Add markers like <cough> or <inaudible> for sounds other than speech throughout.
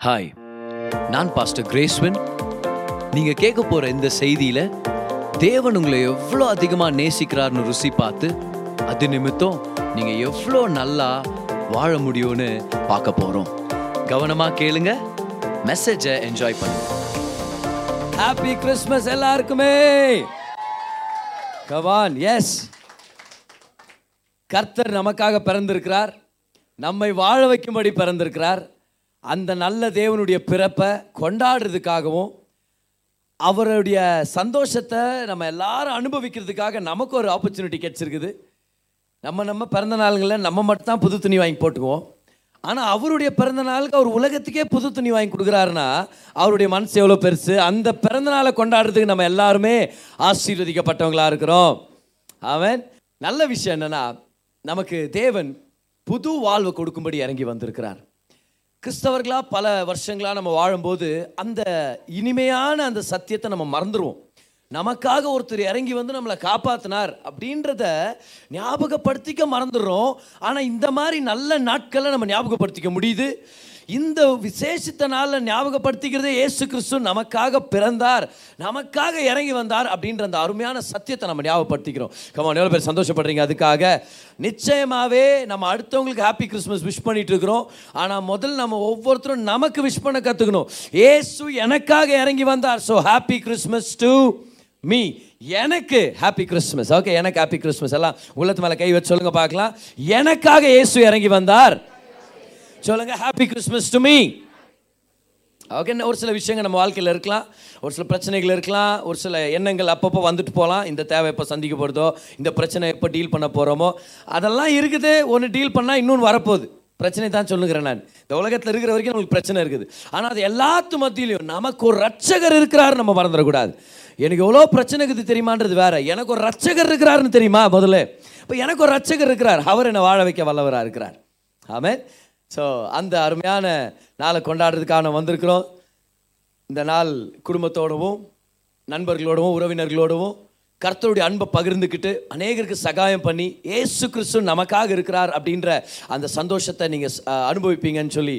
Hi நான் pastor கிரேஸ்வன் நீங்க கேட்க போற இந்த செய்தியில தேவன் உங்களை எவ்வளோ அதிகமாக நேசிக்கிறார்னு ருசி பார்த்து அது நிமித்தம் நீங்க எவ்வளோ நல்லா வாழ முடியும்னு பார்க்க போறோம். கவனமா கேளுங்க மெசேஜை என்ஜாய் பண்ணுங்க. ஹாப்பி கிறிஸ்மஸ் எல்லாருக்குமே! கவான் எஸ் கர்த்தர் நமக்காக பிறந்திருக்கிறார் நம்மை வாழ வைக்கும்படி பிறந்திருக்கிறார். அந்த நல்ல தேவனுடைய பிறப்பை கொண்டாடுறதுக்காகவும் அவருடைய சந்தோஷத்தை நம்ம எல்லாரும் அனுபவிக்கிறதுக்காக நமக்கு ஒரு ஆப்பர்ச்சுனிட்டி கிடச்சிருக்குது. நம்ம நம்ம பிறந்த நாளுங்களில் நம்ம மட்டும் தான் புது துணி வாங்கி போட்டுக்குவோம். ஆனால் அவருடைய பிறந்த நாளுக்கு அவர் உலகத்துக்கே புது துணி வாங்கி கொடுக்குறாருன்னா அவருடைய மனசு எவ்வளோ பெருசு? அந்த பிறந்த நாளை கொண்டாடுறதுக்கு நம்ம எல்லாருமே ஆசீர்வதிக்கப்பட்டவங்களாக இருக்கிறோம். அவன் நல்ல விஷயம் என்னன்னா நமக்கு தேவன் புது வாழ்வை கொடுக்கும்படி இறங்கி வந்திருக்கிறார். கிறிஸ்தவர்களாக பல வருஷங்களாக நம்ம வாழும்போது அந்த இனிமையான அந்த சத்தியத்தை நம்ம மறந்துடுவோம் நமக்காக ஒருத்தர் இறங்கி வந்து நம்மளை காப்பாற்றினார் அப்படின்றத ஞாபகப்படுத்திக்க மறந்துடுறோம். ஆனால் இந்த மாதிரி நல்ல நாட்களை நம்ம ஞாபகப்படுத்திக்க முடியுது. இந்த விசேஷித்த நாளில் ஞாபகப்படுத்திக்கிறதே இயேசு கிறிஸ்து நமக்காக பிறந்தார் நமக்காக இறங்கி வந்தார் அப்படின்ற அந்த அருமையான சத்தியத்தை நம்ம ஞாபகப்படுத்திக்கிறோம். கமான் எவ்வளோ பேர் சந்தோஷப்படுறீங்க அதுக்காக? நிச்சயமாகவே நம்ம அடுத்தவங்களுக்கு ஹாப்பி கிறிஸ்மஸ் விஷ் பண்ணிட்டு இருக்கிறோம் ஆனால் முதல்ல நம்ம ஒவ்வொருத்தரும் நமக்கு விஷ் பண்ண கற்றுக்கணும் ஏசு எனக்காக இறங்கி வந்தார். So happy Christmas to me எனக்கு ஹாப்பி கிறிஸ்மஸ் ஓகே எனக்கு ஹாப்பி கிறிஸ்மஸ் எல்லாம் உள்ளத்து மேலே கை வச்சு சொல்லுங்க பார்க்கலாம். எனக்காக இயேசு இறங்கி வந்தார். சொல்லுங்க happy Christmas to me okay ஒரு சில விஷயங்கள் நம்ம வாழ்க்கையில் இருக்கலாம். ஒரு சில பிரச்சனைகள் இருக்கலாம். ஒரு சில எண்ணங்கள் அப்பப்போ வந்துட்டு போகலாம். இந்த தேவை எப்போ சந்திக்க போகிறதோ இந்த பிரச்சனை எப்போ டீல் பண்ண போகிறோமோ அதெல்லாம் இருக்குது. ஒன்று டீல் பண்ணால் இன்னொன்று வரப்போகுது. பிரச்சனை தான் சொல்லுங்கிறேன் நான். இந்த உலகத்தில் இருக்கிற வரைக்கும் நம்மளுக்கு பிரச்சனை இருக்குது. ஆனால் அது எல்லாத்து மத்தியிலையும் நமக்கு ஒரு ரட்சகர் இருக்கிறாரு நம்ம மறந்துடக்கூடாது. எனக்கு எவ்வளோ பிரச்சனை இருக்குது தெரியுமான்றது வேற. எனக்கு ஒரு ரட்சகர் இருக்கிறாருன்னு தெரியுமா முதல்ல? இப்போ எனக்கு ஒரு ரட்சகர் இருக்கிறார். அவர் என்னை வாழ வைக்க வல்லவராக இருக்கிறார். ஆமாம் ஸோ அந்த அருமையான நாளை கொண்டாடுறதுக்கான வந்திருக்கிறோம். இந்த நாள் குடும்பத்தோடவும் நண்பர்களோடவும் உறவினர்களோடவும் கர்த்தருடைய அன்பை பகிர்ந்துக்கிட்டு அநேகருக்கு சகாயம் பண்ணி ஏசு கிறிஸ்து நமக்காக இருக்கிறார் அப்படின்ற அந்த சந்தோஷத்தை நீங்கள் அனுபவிப்பீங்கன்னு சொல்லி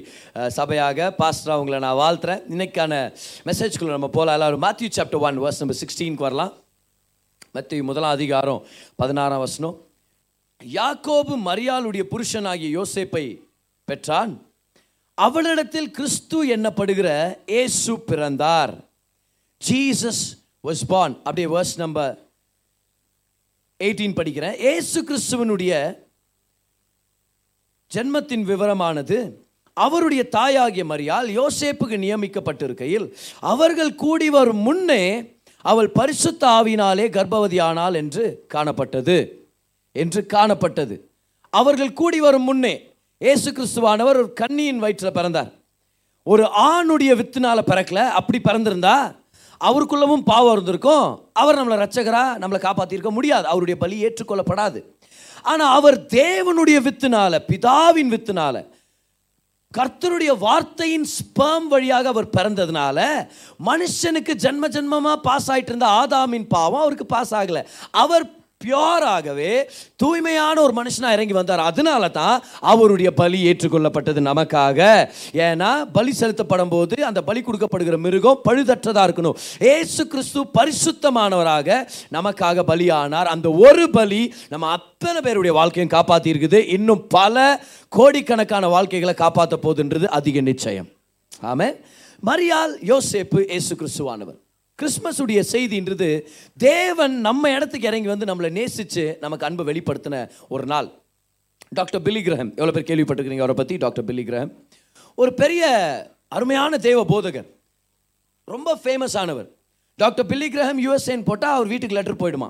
சபையாக பாஸ்டராக உங்களை நான் வாழ்த்துறேன். இன்னைக்கான மெசேஜ்குள்ளே நம்ம போகலாம் எல்லாரும் Matthew chapter one verse number சிக்ஸ்டீனுக்கு வரலாம். மத்திய முதலாம் அதிகாரம் பதினாறாம் வசனம். யாக்கோபு மரியாளுடைய புருஷனாகிய யோசேப்பை பெற்றான். அவளிடத்தில் கிறிஸ்து என்னப்படுகிற ஏசு பிறந்தார். Jesus was born. அப்படியே வேர்ஸ் நம்பர் எயிட்டீன் படிக்கிறேன். ஏசு கிறிஸ்துவனுடைய ஜென்மத்தின் விவரமானது அவருடைய தாயாகிய மரியால் யோசேப்புக்கு நியமிக்கப்பட்டிருக்கையில் அவர்கள் கூடி வரும் முன்னே அவள் பரிசுத்த ஆவினாலே கர்ப்பவதியானாள் என்று காணப்பட்டது. என்று காணப்பட்டது. அவர்கள் கூடி வரும் முன்னே இயேசு கிறிஸ்துவானவர் ஒரு கன்னியின் வயிற்றில் பிறந்தார். ஒரு ஆணுடைய வித்துனால பிறக்கல அப்படி பிறந்திருந்தா அவருக்குள்ளவும் பாவம் இருந்திருக்கும். அவர் நம்மளை ரச்சகராக நம்மளை காப்பாற்றிருக்க முடியாது. அவருடைய பலி ஏற்றுக்கொள்ளப்படாது. ஆனால் அவர் தேவனுடைய வித்துனால பிதாவின் வித்துனால கர்த்தருடைய வார்த்தையின் ஸ்பேம் வழியாக அவர் பிறந்ததுனால மனுஷனுக்கு ஜென்ம ஜென்மமாக பாஸ் ஆகிட்டு இருந்த ஆதாமின் பாவம் அவருக்கு பாஸ் ஆகலை. அவர் பியோராகவே தூய்மையான ஒரு மனுஷனாக இறங்கி வந்தார். அதனால தான் அவருடைய பலி ஏற்றுக்கொள்ளப்பட்டது நமக்காக. ஏன்னா பலி செலுத்தப்படும் போது அந்த பலி கொடுக்கப்படுகிற மிருகம் பழுதற்றதாக இருக்கணும். ஏசு கிறிஸ்து பரிசுத்தமானவராக நமக்காக பலியானார். அந்த ஒரு பலி நம்ம அத்தனை பேருடைய வாழ்க்கையும் காப்பாற்றி இருக்குது இன்னும் பல கோடிக்கணக்கான வாழ்க்கைகளை காப்பாற்ற போகுதுன்றது அதிக நிச்சயம். ஆமாம் மரியால் யோசேப்பு ஏசு கிறிஸ்துவானவர். கிறிஸ்மஸுடைய செய்தின்றது தேவன் நம்ம இடத்துக்கு இறங்கி வந்து நம்மளை நேசித்து நமக்கு அன்பை வெளிப்படுத்தின ஒரு நாள். டாக்டர் பில்லி எவ்வளோ பேர் கேள்விப்பட்டிருக்கிறீங்க அவரை பற்றி டாக்டர் பில்லி ஒரு பெரிய அருமையான தேவ போதகர் ரொம்ப ஃபேமஸ் ஆனவர். டாக்டர் பில்லி கிரகம் யூஎஸ்ஏன்னு போட்டால் அவர் வீட்டுக்கு லெட்டர் போயிடுமா?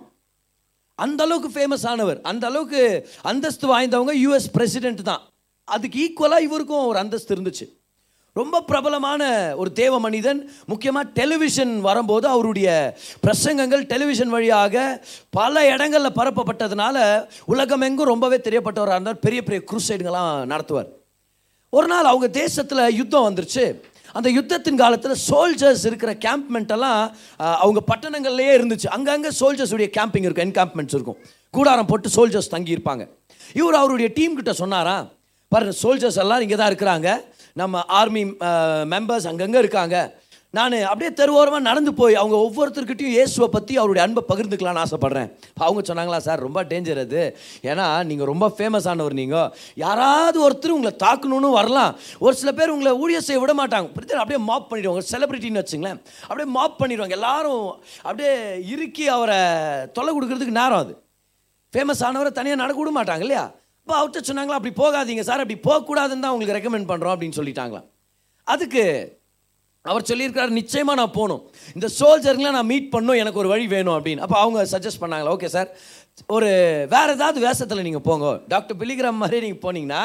அந்த அளவுக்கு ஃபேமஸ் ஆனவர். அந்த அளவுக்கு அந்தஸ்து வாய்ந்தவங்க யூஎஸ் பிரசிடென்ட் தான். அதுக்கு ஈக்குவலாக இவருக்கும் ஒரு அந்தஸ்து இருந்துச்சு. ரொம்ப பிரபலமான ஒரு தேவ மனிதன். முக்கியமாக டெலிவிஷன் வரும்போது அவருடைய பிரசங்கங்கள் டெலிவிஷன் வழியாக பல இடங்களில் பரப்பப்பட்டதுனால உலகமெங்கும் ரொம்பவே தெரியப்பட்டவராக இருந்தார். பெரிய பெரிய குருசைடுங்களாம் நடத்துவார். ஒரு நாள் அவங்க தேசத்தில் யுத்தம் வந்துருச்சு. அந்த யுத்தத்தின் காலத்தில் சோல்ஜர்ஸ் இருக்கிற கேம்ப்மெண்ட்டெல்லாம் அவங்க பட்டணங்கள்லேயே இருந்துச்சு. அங்கங்கே சோல்ஜர்ஸுடைய கேம்பிங் இருக்கும். என்கேம்ப்மெண்ட்ஸ் இருக்கும். கூடாரம் போட்டு சோல்ஜர்ஸ் தங்கியிருப்பாங்க. இவர் அவருடைய டீம் கிட்ட சொன்னாரா பாருங்க சோல்ஜர்ஸ் எல்லாம் இங்கே தான் இருக்கிறாங்க. நம்ம ஆர்மி மெம்பர்ஸ் அங்கங்கே இருக்காங்க. நான் அப்படியே தெருவோரமாக நடந்து போய் அவங்க ஒவ்வொருத்தர்கிட்டையும் இயேசுவை பற்றி அவருடைய அன்பை பகிர்ந்துக்கலாம்னு ஆசைப்பட்றேன். அவங்க சொன்னாங்களா சார் ரொம்ப டேஞ்சர் அது. ஏன்னா நீங்கள் ரொம்ப ஃபேமஸ் ஆனவர் நீங்கள் யாராவது ஒருத்தர் உங்களை தாக்கணும்னு வரலாம். ஒரு சில பேர் உங்களை ஊழியர் செய்ய விட மாட்டாங்க. பிரச்சனை அப்படியே மாப் பண்ணிடுவாங்க. செலிபிரிட்டின்னு வச்சுங்களேன். அப்படியே மாப் பண்ணிடுவாங்க. எல்லாரும் அப்படியே இறுக்கி அவரை தொலை கொடுக்கறதுக்கு நேரம் அது. ஃபேமஸ் ஆனவரை தனியாக நடக்க விட மாட்டாங்க இல்லையா? அப்போ அவர்கிட்ட சொன்னாங்களா அப்படி போகாதீங்க சார் அப்படி போகக்கூடாதுன்னு தான் உங்களுக்கு ரெக்கமெண்ட் பண்ணுறோம் அப்படின்னு சொல்லிட்டாங்களாம். அதுக்கு அவர் சொல்லியிருக்காரு நிச்சயமாக நான் போகணும். இந்த சோல்ஜருங்களாம் நான் மீட் பண்ணும் எனக்கு ஒரு வழி வேணும் அப்படின்னு. அப்போ அவங்க சஜஸ்ட் பண்ணாங்களா ஓகே சார் ஒரு வேறு ஏதாவது வேஷத்தில் நீங்கள் போங்க. டாக்டர் பிலிகிராம் மாதிரி நீங்கள் போனீங்கன்னா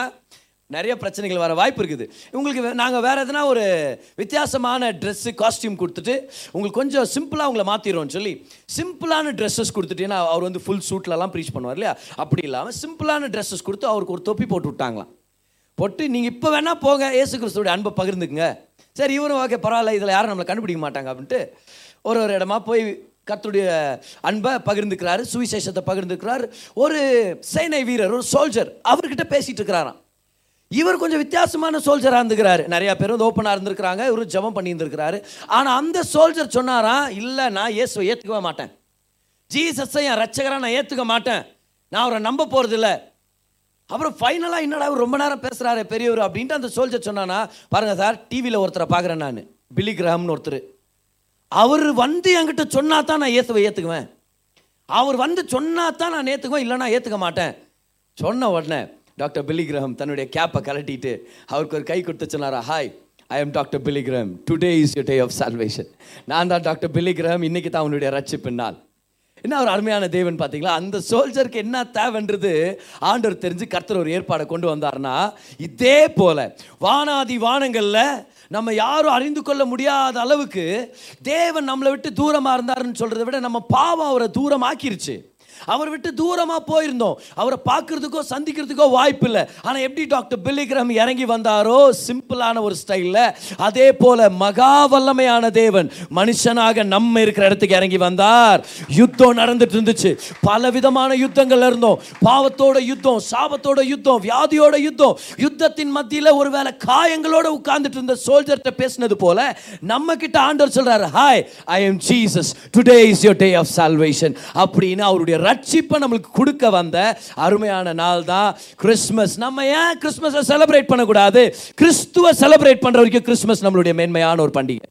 நிறைய பிரச்சனைகள் வர வாய்ப்பு இருக்குது. உங்களுக்கு நாங்கள் வேறு எதனா ஒரு வித்தியாசமான ட்ரெஸ்ஸு காஸ்டியூம் கொடுத்துட்டு உங்களுக்கு கொஞ்சம் சிம்பிளாக உங்களை மாற்றிடுவோம்னு சொல்லி சிம்பிளான ட்ரெஸ்ஸஸ் கொடுத்துட்டு ஏன்னா அவர் வந்து ஃபுல் சூட்லலாம் ப்ரீச் பண்ணுவார் இல்லையா? அப்படி இல்லாமல் சிம்பிளான ட்ரெஸ்ஸஸ் கொடுத்து அவருக்கு ஒரு தொப்பி போட்டு விட்டாங்களாம். போட்டு நீங்கள் இப்போ வேணால் போங்க ஏசு கிறிஸ்துவோட அன்பை பகிர்ந்துக்குங்க. சரி இவரும் ஓகே பரவாயில்ல இதில் யாரும் நம்மளை கண்டுபிடிக்க மாட்டாங்க அப்படின்ட்டு ஒரு ஒரு இடமா போய் கர்த்தருடைய அன்பை பகிர்ந்துக்கிறாரு சுவிசேஷத்தை பகிர்ந்துக்கிறார். ஒரு சேனை வீரர் ஒரு சோல்ஜர் அவர்கிட்ட பேசிகிட்டு இருக்கிறாராம். இவர் கொஞ்சம் வித்தியாசமான சோல்ஜராக இருந்துக்கிறாரு. நிறைய பேர் வந்து ஓப்பனாக இருந்திருக்கிறாங்க. இவர் ஜபம் பண்ணி இருந்திருக்கிறாரு ஆனால் அந்த சோல்ஜர் சொன்னாராம் இல்லை நான் இயேசுவை ஏற்றுக்கவே மாட்டேன். ஜீசஸை என் ரட்சகராக நான் ஏற்றுக்க மாட்டேன். நான் அவரை நம்ப போகிறதில்ல அப்புறம் ஃபைனலாக என்னடா இவர் ரொம்ப நேரம் பேசுகிறாரு பெரியவர் அப்படின்ட்டு அந்த சோல்ஜர் சொன்னானா பாருங்கள் சார் டிவியில் ஒருத்தரை பார்க்குறேன் நான். பில்லி கிரஹம்னு ஒருத்தர். அவர் வந்து என்கிட்ட சொன்னா தான் நான் இயேசுவை ஏற்றுக்குவேன் அவர் வந்து சொன்னா தான் நான் ஏற்றுக்குவேன் இல்லைனா ஏற்றுக்க மாட்டேன். சொன்ன உடனே டாக்டர் பில்லிகிரஹம் தன்னுடைய கேப்பை கலட்டிட்டு அவருக்கு ஒரு கை கொடுத்து சொன்னாரா hi I am doctor Billy Graham today is you day of salvation நான் தான் டாக்டர் பில்லிகிரஹம் இன்னைக்கு தான் அவனுடைய ரட்சிப்பு நாள். என்ன ஒரு அருமையான தேவன் பார்த்தீங்களா? அந்த சோல்ஜருக்கு என்ன தேவைன்றது ஆண்டவர் தெரிஞ்சு கர்த்தர் ஒரு ஏற்பாடை கொண்டு வந்தார்னா இதே போல வானாதி வானங்களில் நம்ம யாரும் அறிந்து கொள்ள முடியாத அளவுக்கு தேவன் நம்மளை விட்டு தூரமாக இருந்தாருன்னு சொல்கிறத விட நம்ம பாவம் அவரை தூரமாக்கிருச்சு. அவர் விட்டு தூரமாக போயிருந்தோம். அவரை பார்க்கறதுக்கோ சந்திக்கிறதுக்கோ வாய்ப்பு இல்லை ஆனால் எப்படி டாக்டர் பில்லிகிரம் இறங்கி வந்தாரோ சிம்பிளான ஒரு ஸ்டைலில் அதே போல மகா வல்லமையான தேவன் மனுஷனாக நம்ம இருக்கிற இடத்துக்கு இறங்கி வந்தார். யுத்தம் நடந்துட்டு இருந்துச்சு. பல விதமான யுத்தங்கள் இருந்தோம். பாவத்தோட யுத்தம் சாபத்தோட யுத்தம் வியாதியோட யுத்தம் யுத்தத்தின் மத்தியில் ஒருவேளை காயங்களோட உட்கார்ந்துட்டு இருந்த சோல்ஜர்கிட்ட பேசினது போல நம்ம கிட்ட ஆண்டவர் சொல்றாரு hi I am Jesus today is your day of salvation அப்படின்னு அவருடைய ரட்சிப்பை நம்மளுக்கு கொடுக்க வந்த அருமையான நாள் தான் கிறிஸ்மஸ். நம்ம ஏன் கிறிஸ்மஸை செலிப்ரேட் பண்ணக்கூடாது? கிறிஸ்துவ செலிப்ரேட் பண்ற வரைக்கும் கிறிஸ்மஸ் நம்மளுடைய மேன்மையான ஒரு பண்டிகை.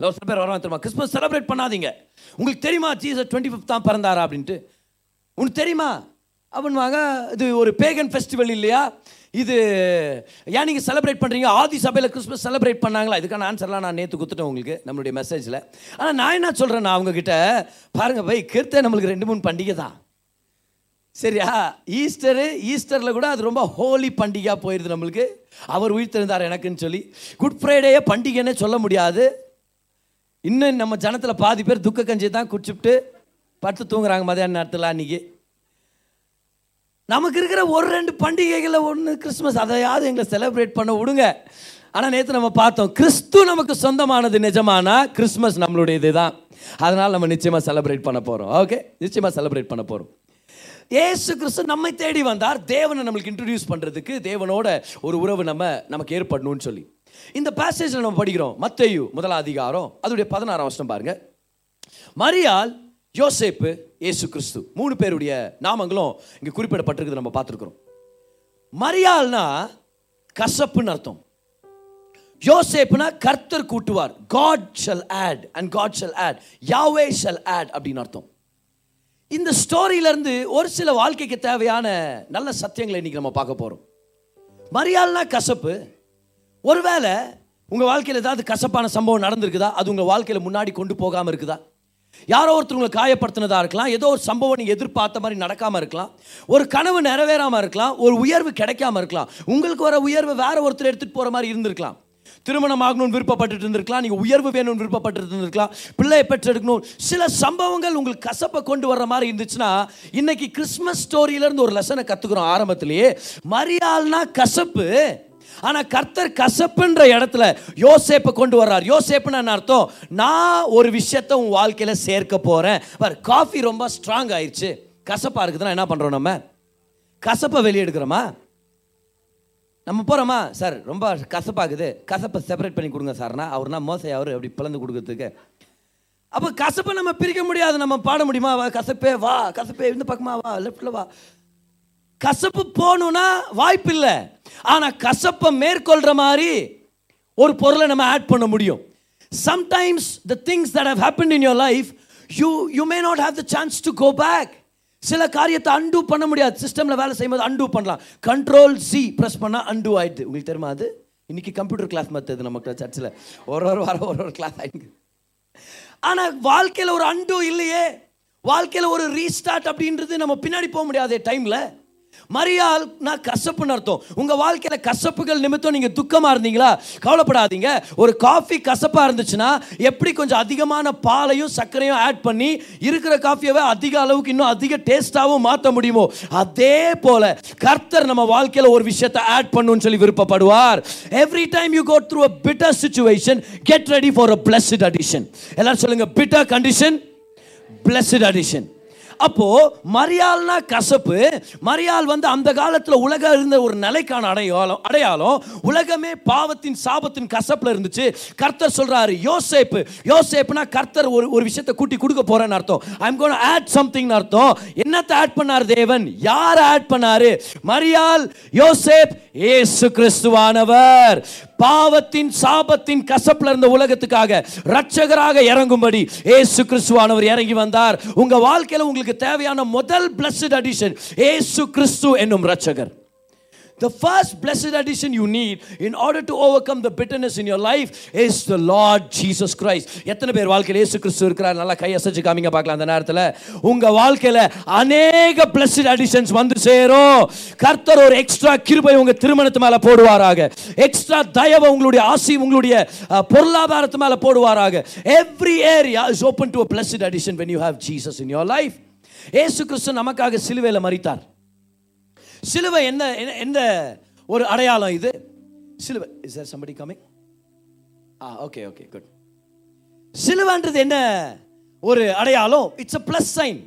இல்லை சில பேர் வருவாங்க தெரியுமா? கிறிஸ்மஸ் செலிப்ரேட் பண்ணாதீங்க. உங்களுக்கு தெரியுமா ஜீசஸ் டுவெண்ட்டி ஃபிஃப்த் தான் பிறந்தாரா அப்படின்ட்டு? உனக்கு தெரியுமா? அப்படின்வாங்க இது ஒரு பேகன் ஃபெஸ்டிவல் இல்லையா? இது ஏன் நீங்கள் செலிப்ரேட் பண்ணுறீங்க ஆதி சபையில் கிறிஸ்மஸ் செலிப்ரேட் பண்ணாங்களா? இதுக்கான ஆன்சர்லாம் நான் நேற்று கொடுத்துட்டேன் உங்களுக்கு நம்மளுடைய மெசேஜில் ஆனால் நான் என்ன சொல்கிறேன் நான் அவங்கக்கிட்ட பாருங்கள் பை கிறிஸ்த நம்மளுக்கு ரெண்டு மூணு பண்டிகை தான். சரியா? ஈஸ்டரு ஈஸ்டரில் கூட அது ரொம்ப ஹோலி பண்டிகையாக போயிடுது நம்மளுக்கு. அவர் உயிர்த்திருந்தார் எனக்குன்னு சொல்லி. குட் ஃப்ரைடேயே பண்டிகைன்னு சொல்ல முடியாது. இன்னும் நம்ம ஜனத்தில் பாதி பேர் துக்க கஞ்சி தான் குடிச்சுட்டு படுத்து தூங்குறாங்க மதியான நேரத்தில் அன்றைக்கி நமக்கு இருக்கிற ஒரு ரெண்டு பண்டிகைகளில் ஒன்று கிறிஸ்மஸ் அதையாவது எங்களை செலிப்ரேட் பண்ண விடுங்க. ஆனால் நேற்று நம்ம பார்த்தோம் கிறிஸ்து நமக்கு சொந்தமானது நிஜமானா கிறிஸ்மஸ் நம்மளுடையது தான். அதனால் நம்ம நிச்சயமாக செலிப்ரேட் பண்ண போகிறோம் ஓகே நிச்சயமாக செலிப்ரேட் பண்ண போகிறோம் ஏசு கிறிஸ்து நம்மை தேடி வந்தார். தேவனை நம்மளுக்கு இன்ட்ரடியூஸ் பண்ணுறதுக்கு தேவனோட ஒரு உறவு நம்ம நமக்கு ஏற்படணும்னு சொல்லி. இந்த பேசேஜில் நம்ம படிக்கிறோம் மத்தையு முதலாம் அதிகாரம் அதோடைய பதினாறாம் வருஷம் பாருங்கள் மரியாள் யோசேப்பு இயேசு கிறிஸ்து. மூணு பேருடைய நாமங்களும் இங்கே குறிப்பிடப்பட்டிருக்குது நம்ம பார்த்துருக்குறோம். மரியாள்னா கசப்புன்னு அர்த்தம். யோசேப்புனா கர்த்தர் கூட்டுவார். God shall add and God shall add Yahweh shall add அப்படின்னு அர்த்தம். இந்த ஸ்டோரியிலேருந்து ஒரு சில வாழ்க்கைக்கு தேவையான நல்ல சத்தியங்களை இன்னைக்கு நம்ம பார்க்க போகிறோம் மரியாள்னா கசப்பு. ஒருவேளை உங்கள் வாழ்க்கையில் ஏதாவது கசப்பான சம்பவம் நடந்திருக்குதா? அது உங்கள் வாழ்க்கையில் முன்னாடி கொண்டு போகாமல் இருக்குதா? யாரோ ஒருத்தவங்களை காயப்படுத்தினதாக இருக்கலாம் ஏதோ ஒரு சம்பவம் நீங்கள் எதிர்பார்த்த மாதிரி நடக்காமல் இருக்கலாம் ஒரு கனவு நிறைவேறாமல் இருக்கலாம் ஒரு உயர்வு கிடைக்காம இருக்கலாம் உங்களுக்கு வர உயர்வு வேற ஒருத்தர் எடுத்துகிட்டு போகிற மாதிரி இருந்திருக்கலாம். திருமணம் ஆகணும்னு விருப்பப்பட்டு இருந்திருக்கலாம் நீங்கள் உயர்வு வேணும்னு விருப்பப்பட்டு இருந்திருக்கலாம் பிள்ளையை பெற்றெடுக்கணும் சில சம்பவங்கள் உங்களுக்கு கசப்பை கொண்டு வர்ற மாதிரி இருந்துச்சுன்னா இன்னைக்கு கிறிஸ்மஸ் ஸ்டோரியிலேருந்து ஒரு லெசனை கற்றுக்குறோம் ஆரம்பத்திலேயே. மரியாள்னா கசப்பு ஆனா கர்த்தர் கசப்புன்ற இடத்துல யோசேப்பை கொண்டு வர்றார். யோசேப்புன்னு என்ன அர்த்தம்? நான் ஒரு விஷயத்த உன் வாழ்க்கையில சேர்க்க போறேன். பார் காஃபி ரொம்ப ஸ்ட்ராங் ஆயிடுச்சு கசப்பா இருக்குதுன்னா என்ன பண்றோம் நம்ம? கசப்பை வெளியே எடுக்கிறோமா? நம்ம போகிறோமா சார் ரொம்ப கசப்பாகுது. கசப்பை செப்பரேட் பண்ணி கொடுங்க சார்னா அவர்னா மோசை அவர் அப்படி பிளந்து கொடுக்கறதுக்கு. அப்போ கசப்பை நம்ம பிரிக்க முடியாது. நம்ம பாட முடியுமா? வா கசப்பே வா கசப்பே இந்த பக்கமா வா லெஃப்டில் வா. கசப்பு போகணும்னா வாய்ப்பு இல்லை ஆனால் கசப்பை மேற்கொள்கிற மாதிரி ஒரு பொருளை நம்ம ஆட் பண்ண முடியும். Sometimes the things that have happen in your life you you may not have the chance to go back சில காரியத்தை அன்டூ பண்ண முடியாது. சிஸ்டமில் வேலை செய்யும்போது அன்டூ பண்ணலாம். கண்ட்ரோல் சி ப்ரெஸ் பண்ணால் அன்டூ ஆயிடுது. உங்களுக்கு தெரியுமா அது? இன்னைக்கு கம்ப்யூட்டர் கிளாஸ் மற்றது நமக்கு சர்ச்சில் ஒரு ஒரு வாரம் ஒரு ஒரு கிளாஸ் ஆயிடுது. ஆனால் வாழ்க்கையில் ஒரு அன்டூ இல்லையே. வாழ்க்கையில் ஒரு ரீஸ்டார்ட் அப்படின்றது நம்ம பின்னாடி போக முடியாதே டைமில் மரியால் நான் கசப்புன்னு அர்த்தம். உங்கள் வாழ்க்கையில் கசப்புகள் நிமித்தம் நீங்கள் துக்கமாக இருந்தீங்களா? கவலைப்படாதீங்க. ஒரு காஃபி கசப்பாக இருந்துச்சுன்னா எப்படி கொஞ்சம் அதிகமான பாலையும் சர்க்கரையும் ஆட் பண்ணி இருக்கிற காஃபியவே அதிக அளவுக்கு இன்னும் அதிக டேஸ்ட்டாகவும் மாற்ற முடியுமோ? அதே போல் கர்த்தர் நம்ம வாழ்க்கையில் ஒரு விஷயத்தை ஆட் பண்ணுன்னு சொல்லி விருப்பப்படுவார். Every time you go through a bitter situation get ready for a blessed addition எல்லாரும் சொல்லுங்கள் பிட்டர் கண்டிஷன் பிளஸ்ட் அடிஷன் அப்போ மரியாள்னா கசப்பு. மரியாள் வந்து அந்த காலத்தில் உலக இருந்த ஒரு நிலைக்கான அடையாளம் அடையாளம் உலகமே பாவத்தின் சாபத்தின் கசப்பில் இருந்துச்சு. கர்த்தர் சொல்றாரு யோசேப்பு யோசேப்புனா கர்த்தர் ஒரு ஒரு விஷயத்தை கூட்டி கொடுக்க போறேன்னு அர்த்தம். ஐம் கோன் ஆட் சம்திங் அர்த்தம். என்னத்தை ஆட் பண்ணார் தேவன்? யார் ஆட் பண்ணாரு? மரியாள் யோசேப் ஏசு கிறிஸ்துவானவர். பாவத்தின் சாபத்தின் கசப்பில் இருந்த உலகத்துக்காக ரட்சகராக இறங்கும்படி ஏசு கிறிஸ்துவானவர் இறங்கி வந்தார். உங்கள் வாழ்க்கையில் உங்களுக்கு தேவையான முதல் பிளஸ்ட் அடிஷன் ஏசு கிறிஸ்து என்னும் ரட்சகர் The first blessed addition you need in order to overcome the bitterness in your life is the Lord Jesus Christ. எத்தனை பேர் வாழ்க்கையில் ஏசு கிறிஸ்து இருக்கிறார் நல்லா கை அசைச்சு காமிங்க பார்க்கலாம் அந்த நேரத்தில் உங்கள் வாழ்க்கையில் அநேக பிளஸ்ட் அடிஷன்ஸ் வந்து சேரும் கர்த்தர் ஒரு எக்ஸ்ட்ரா கிருபை உங்கள் திருமணத்து மேலே போடுவாராக எக்ஸ்ட்ரா தயவை உங்களுடைய ஆசி உங்களுடைய பொருளாதாரத்து மேலே போடுவாராக every area is open to a blessed addition when you have Jesus in your life ஏசு கிறிஸ்து நமக்காக சிலுவையில் மறித்தார் சிலுவை என்ன என்ன- என்ன ஒரு அடையாளம் இது? சிலுவை. Is there somebody coming ah okay okay good சிலுவைன்றது என்ன ஒரு அடையாளம்? இட்ஸ் அ ப்ளஸ் சைன்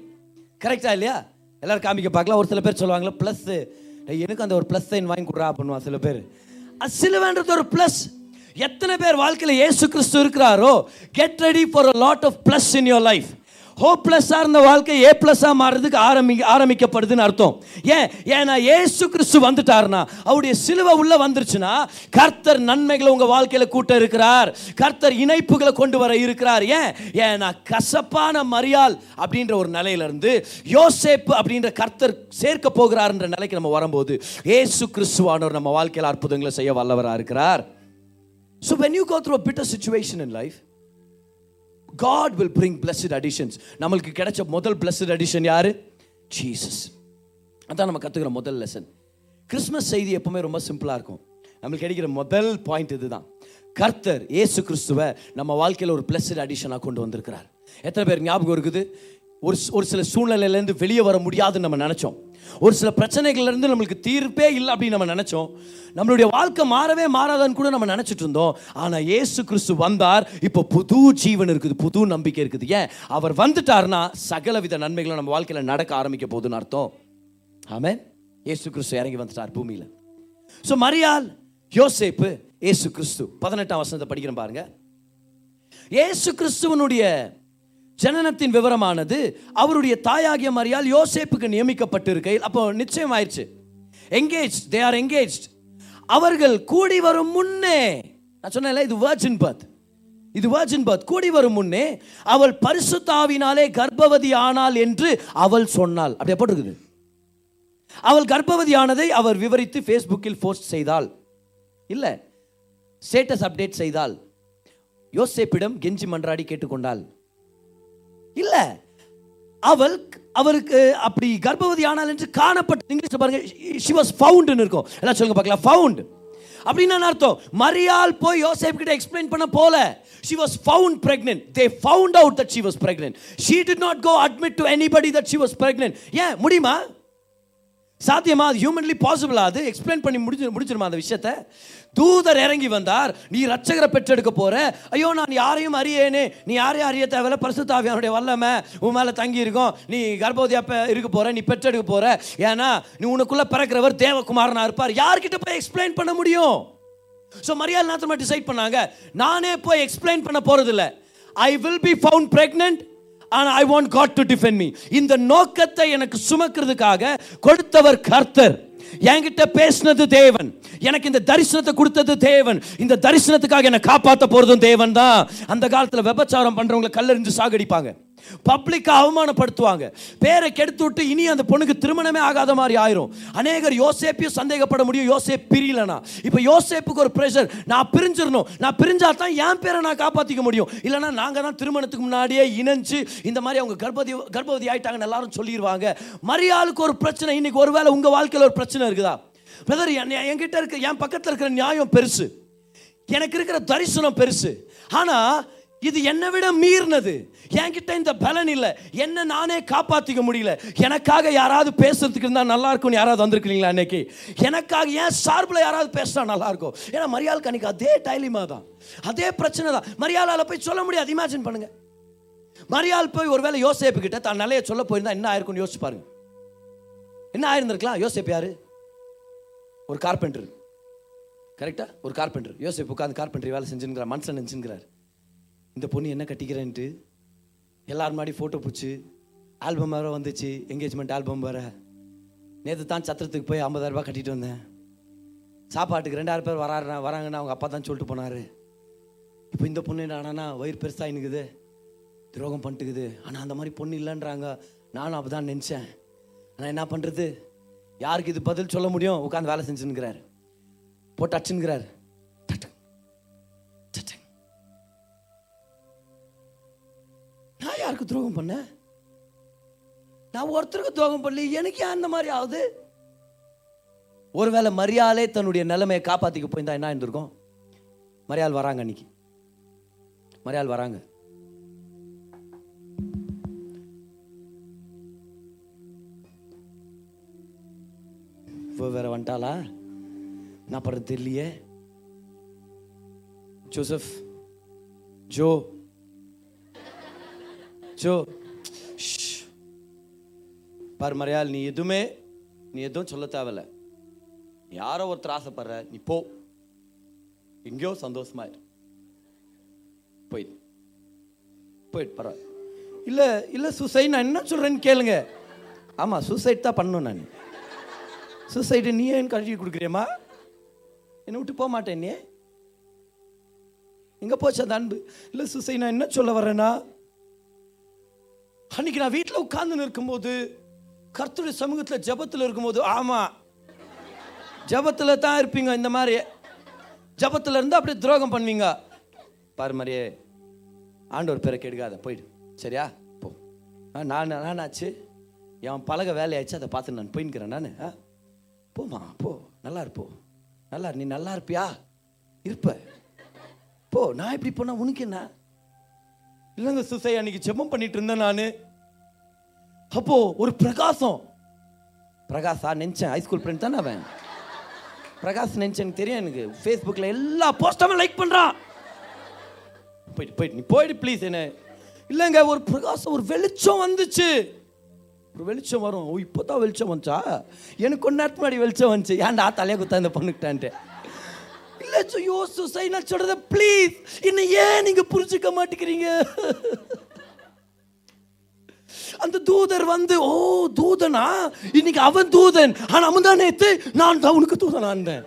கரெக்டா இல்லையா? எல்லாரும் காமிக்க பார்க்கலாம். ஒரு சில பேர் சொல்லுவாங்களே ப்ளஸ் எனக்கு அந்த ஒரு ப்ளஸ் சைன் வாங்கி கொடுறா பண்ணுவான் சில பேர். அது சிலுவைன்றது ஒரு ப்ளஸ் எத்தனை பேர் வாழ்க்கையில் இயேசு கிறிஸ்து இருக்கிறாரோ? Get ready for a lot of bless in your life ஹோப்லெஸ்ஸாக இருந்த வாழ்க்கை ஏ ப்ளஸ்ஸாக மாறுறதுக்கு ஆரம்பி ஆரம்பிக்கப்படுதுன்னு அர்த்தம். ஏன்? ஏன்னா ஏசு கிறிஸ்து வந்துட்டாருன்னா அவருடைய சிலுவை உள்ளே வந்துருச்சுன்னா கர்த்தர் நன்மைகளை உங்க வாழ்க்கையில கூட்ட இருக்கிறார். கர்த்தர் இணைப்புகளை கொண்டு வர இருக்கிறார். ஏன்? ஏன்னா கசப்பான மரியாள் அப்படின்ற ஒரு நிலையில இருந்து யோசேப்பு அப்படின்ற கர்த்தர் சேர்க்க போகிறார்ன்ற நிலைக்கு நம்ம வரும்போது ஏசு கிறிஸ்துவானவர் நம்ம வாழ்க்கையில் அற்புதங்களை செய்ய வல்லவராக இருக்கிறார். So when you go through a situation in life God will bring blessed additions நம்மளுக்கு கிடைச்ச முதல் பிளஸ்ட் அடிஷன் யார்? ஜீசஸ் அதான் நம்ம கற்றுக்கிற முதல் லெசன் கிறிஸ்மஸ் செய்தி எப்பவுமே ரொம்ப சிம்பிளாக இருக்கும். நம்மளுக்கு கிடைக்கிற முதல் பாயிண்ட் இதுதான். கர்த்தர் இயேசு கிறிஸ்துவை நம்ம வாழ்க்கையில் ஒரு பிளஸ்ட் அடிஷனாக கொண்டு வந்திருக்கிறார். எத்தனை பேர் ஞாபகம் இருக்குது? ஒரு ஒரு சில சூழ்நிலையிலேருந்து வெளியே வர முடியாதுன்னு நம்ம நினச்சோம். ஒரு சில பிரச்சனைகள்ல இருந்து நம்மளுக்கு தீர்ப்பே இல்லை அப்படின்னு நம்ம நினச்சோம். நம்மளுடைய வாழ்க்கை மாறவே மாறாதான்னு கூட நம்ம நினச்சிட்டு இருந்தோம். ஆனால் இயேசு கிறிஸ்து வந்தார். இப்போ புது ஜீவன் இருக்குது புது நம்பிக்கை இருக்குது. ஏன்? அவர் வந்துட்டார்னா சகலவித நன்மைகளும் நம்ம வாழ்க்கையில் நடக்க ஆரம்பிக்க போகுதுன்னு அர்த்தம். ஆமே ஏசு கிறிஸ்து இறங்கி வந்துட்டார் பூமியில். ஸோ மரியாள் யோசேப்பு இயேசு கிறிஸ்து. பதினெட்டாம் வசனத்தை படிக்கிறேன் பாருங்க. ஏசு கிறிஸ்துவனுடைய ஜனனத்தின் விவரமானது அவருடைய தாயாகிய மரியால் யோசேப்புக்கு நியமிக்கப்பட்டிருக்கையில் அப்போ நிச்சயம் ஆயிடுச்சு எங்கேஜ் தே ஆர் எங்கேஜ் அவர்கள் கூடி வரும் முன்னே நான் சொன்னேன்ல இது வேர்ஜின் பர்த் இது வேர்ஜின் பர்த் கூடி வரும் முன்னே அவள் பரிசுத்தாவினாலே கர்ப்பவதி ஆனாள் என்று அவள் சொன்னாள். அப்படியே போட்டிருக்குது. அவள் கர்ப்பவதியானதை அவர் விவரித்து ஃபேஸ்புக்கில் போஸ்ட் செய்தாள். இல்லை ஸ்டேட்டஸ் அப்டேட் செய்தாள். யோசேப்பிடம் கெஞ்சி மன்றாடி கேட்டுக்கொண்டாள். இல்ல. அவள் அவருக்கு அப்படி கர்ப்பவதி ஆனால் என்று காணப்பட்ட இங்கிலீஷ் பாருங்க ஷி வாஸ் ஃபவுண்ட்னு இருக்கும். எல்லாம் சொல்லுங்க பார்க்கலாம். ஃபவுண்ட் அப்படின்னு அர்த்தம்? மரியாள் போய் யோசேப் கிட்ட எக்ஸ்பிளைன் பண்ண போல she was found pregnant they found out that she was pregnant she did not go admit to anybody that she was pregnant ஏன் முடியுமா? சாத்தியமா அது ஹியூமன்லி பாசிபிளா அது? எக்ஸ்பிளைன் பண்ணி முடிச்சு முடிச்சிருமா அந்த விஷயத்த? தூதர் இறங்கி வந்தார். நீ ரட்சகரை பெற்றெடுக்க போற. ஐயோ நான் யாரையும் அறியேனே. நீ யாரையும் அறிய தேவையில்ல? பரிசுத்தாவியானுடைய வல்லமை உன் மேலே தங்கி இருக்கும் நீ கர்ப்பவதியா இருக்க போற. நீ பெற்றெடுக்க போற. ஏன்னா நீ உனக்குள்ள பிறக்கிறவர் தேவகுமாரனா இருப்பார். யார்கிட்ட போய் எக்ஸ்பிளைன் பண்ண முடியும்? ஸோ மரியாதை நாத்தமா டிசைட் பண்ணாங்க. நானே போய் எக்ஸ்பிளைன் பண்ண போறதில்ல. I will be found pregnant ஆனால் I want God to defend me இந்த நோக்கத்தை எனக்கு சுமக்கிறதுக்காக கொடுத்தவர் கர்த்தர். என்கிட்ட பேசினது தேவன். எனக்கு இந்த தரிசனத்தை கொடுத்தது தேவன். இந்த தரிசனத்துக்காக என்னை காப்பாற்ற போகிறதும் தேவன் தான். அந்த காலத்தில் விபச்சாரம் பண்ணுறவங்களை கல்லறிஞ்சு சாகடிப்பாங்க. பப்ளிக்காக அவமானப்படுத்துவாங்க. பேரை கெடுத்து விட்டு இனி அந்த பொண்ணுக்கு திருமணமே ஆகாத மாதிரி ஆயிரும். அநேகர் யோசேப்பையும் சந்தேகப்பட முடியும். யோசேப் பிரியலனா. இப்போ யோசேப்புக்கு ஒரு ப்ரெஷர் நான் பிரிஞ்சிடணும். நான் பிரிஞ்சா தான் என் பேரை நான் காப்பாற்றிக்க முடியும். இல்லைன்னா நாங்கள் தான் திருமணத்துக்கு முன்னாடியே இணைஞ்சு இந்த மாதிரி அவங்க கர்ப்பதி கர்ப்பவதி ஆயிட்டாங்கன்னு எல்லாரும் சொல்லிடுவாங்க மரியாளுக்கு ஒரு பிரச்சனை. இன்னைக்கு ஒருவேளை உங்கள் வாழ்க்கையில் ஒரு பிரச்சனை இருக்குதா? பிரதர் என்கிட்ட இருக்க என் பக்கத்தில் இருக்கிற நியாயம் பெருசு. எனக்கு இருக்கிற தரிசனம் பெருசு. ஆனா இது என்னை விட மீறினது. என்கிட்ட இந்த பலன் இல்லை. என்ன நானே காப்பாற்றிக்க முடியல. எனக்காக யாராவது பேசுறதுக்கு இருந்தால் நல்லா இருக்கும்னு யாராவது வந்திருக்கீங்களா அன்னைக்கு? எனக்காக ஏன் சார்பில் யாராவது பேசினா நல்லா இருக்கும் ஏன்னா மரியாளுக்கு அன்னைக்கு அதே டைலிமா தான். அதே பிரச்சனை தான். மரியாளால் போய் சொல்ல முடியாது. இமேஜின் பண்ணுங்க. மரியாள் போய் ஒருவேளை யோசேப்பு கிட்ட தான் நிலைய சொல்ல போயிருந்தா என்ன ஆயிருக்கும்னு யோசிச்சு பாருங்க. என்ன ஆயிருந்திருக்கலாம்? யோசேப் யாரு? ஒரு கார்பெண்டர் கரெக்டா ஒரு கார்பெண்டர் யோசிப்பு உட்காந்து கார்பெண்டர் வேலை செஞ்சுங்கிறார் மனுஷன் நினச்சுங்கிறார் இந்த பொண்ணு என்ன கட்டிக்கிறேன்ட்டு? எல்லாரும் மாதிரி ஃபோட்டோ பிடிச்சி ஆல்பம் வேறு வந்துச்சு என்கேஜ்மெண்ட் ஆல்பம் வேறு. நேற்று தான் சத்திரத்துக்கு போய் 50000 ரூபாய் கட்டிட்டு வந்தேன். சாப்பாட்டுக்கு ரெண்டாயிரம் பேர் வராருனா வராங்கன்னு அவங்க அப்பா தான் சொல்லிட்டு போனார். இப்போ இந்த பொண்ணு என்னன்னா வயிறு பெருசாக எனக்கு துரோகம் பண்ணிட்டுக்குது. ஆனால் அந்த மாதிரி பொண்ணு இல்லைன்றாங்க. நானும் அப்போ தான் நினச்சேன். ஆனால் என்ன பண்ணுறது யாருக்கு இது பதில் சொல்ல முடியும்? உட்காந்து வேலை செஞ்சுன்னுக்கிறார். போட்டு அச்சுங்கிறார் நான் யாருக்கு துரோகம் பண்ண? நான் ஒருத்தருக்கு துரோகம் பண்ணல எனக்கு அந்த மாதிரி ஆகுது? ஒருவேளை மரியாலே தன்னுடைய நிலைமையை காப்பாத்திக்க போயிருந்தா என்ன இருந்திருக்கும் மரியாள் வராங்க அன்னைக்கு. மரியாள் வராங்க. இப்போ வேற வந்துட்டாளா? நான் பண்றது தெரியலையே. Joseph Jo. ஜோ ஷ். பாரு நீ எதுவுமே நீ எதுவும் சொல்ல தேவையில்ல. நீ யாரோ ஒருத்தர் ஆசைப்படுற நீ போ. எங்கேயோ சந்தோஷமா இரு. போயிடு போயிட்டு பரவாயில்ல இல்லை இல்லை சூசைட் நான் என்ன சொல்கிறேன்னு கேளுங்க. ஆமாம் சூசைட் தான் பண்ணணும் நான். சூசைடு நீ ஏன் கழுவி கொடுக்குறியம்மா? என்னை விட்டு போக மாட்டேன் நீ. எங்கே போச்சு அந்த அன்பு? இல்லை சூசைட் நான் என்ன சொல்ல வரேன்னா அன்னைக்கு நான் வீட்டில் உட்கார்ந்து இருக்கும்போது கர்த்தருடைய சமூகத்தில் ஜெபத்தில் இருக்கும்போது ஆமாம் ஜெபத்தில் தான் இருப்பீங்க இந்த மாதிரி. ஜெபத்தில் இருந்து அப்படியே துரோகம் பண்ணுவீங்க. பாரு மாதிரியே ஆண்டவர் பேரை கெடுக்காத போயிடு. சரியா? போ. ஆ நான் நானாச்சு என் பழக வேலையாச்சு அதை பார்த்து நான் போயின்னுக்கிறேன் நான். ஆ போமா போ. நல்லா இருப்போ நல்லா நீ நல்லா இருப்பியா? இருப்ப. போ. நான் இப்படி போனால் உனக்கு என்ன? இல்லைங்க சுசை அன்னைக்கு ஜெபம் பண்ணிட்டு இருந்தேன் நான். அப்போ ஒரு பிரகாசம். பிரகாஷா ஹை ஹைஸ்கூல் ஃப்ரெண்ட் தானே அவன். பிரகாஷ் நினச்சேன் தெரியும் எனக்கு. ஃபேஸ்புக்கில் எல்லா போஸ்டமும் லைக் பண்ணுறான் போயிட்டு போயிட்டு நீ போயிடு ப்ளீஸ் என்ன. இல்லைங்க ஒரு பிரகாசம் ஒரு வெளிச்சம் வந்துச்சு. ஒரு வெளிச்சம் வரும். ஓ இப்போ தான் வெளிச்சம் வந்துச்சா? எனக்கு கொஞ்ச நேரத்துக்கு முன்னாடி வெளிச்சம் வந்துச்சு. ஏன்டா தலையை குத்தா இந்த பொண்ணுக்கிட்டான்ட்டு இல்லை யோசு சுசை நான் சொல்றத ப்ளீஸ் என்ன ஏன் நீங்க புரிஞ்சுக்க மாட்டேங்கிறீங்க? அந்த தூதர் வந்து ஓ தூதனா? இன்னைக்கு அவன் தூதன். ஆனா அவன் தான் நேத்து. நான் தான் உனக்கு தூதனா இருந்தேன்.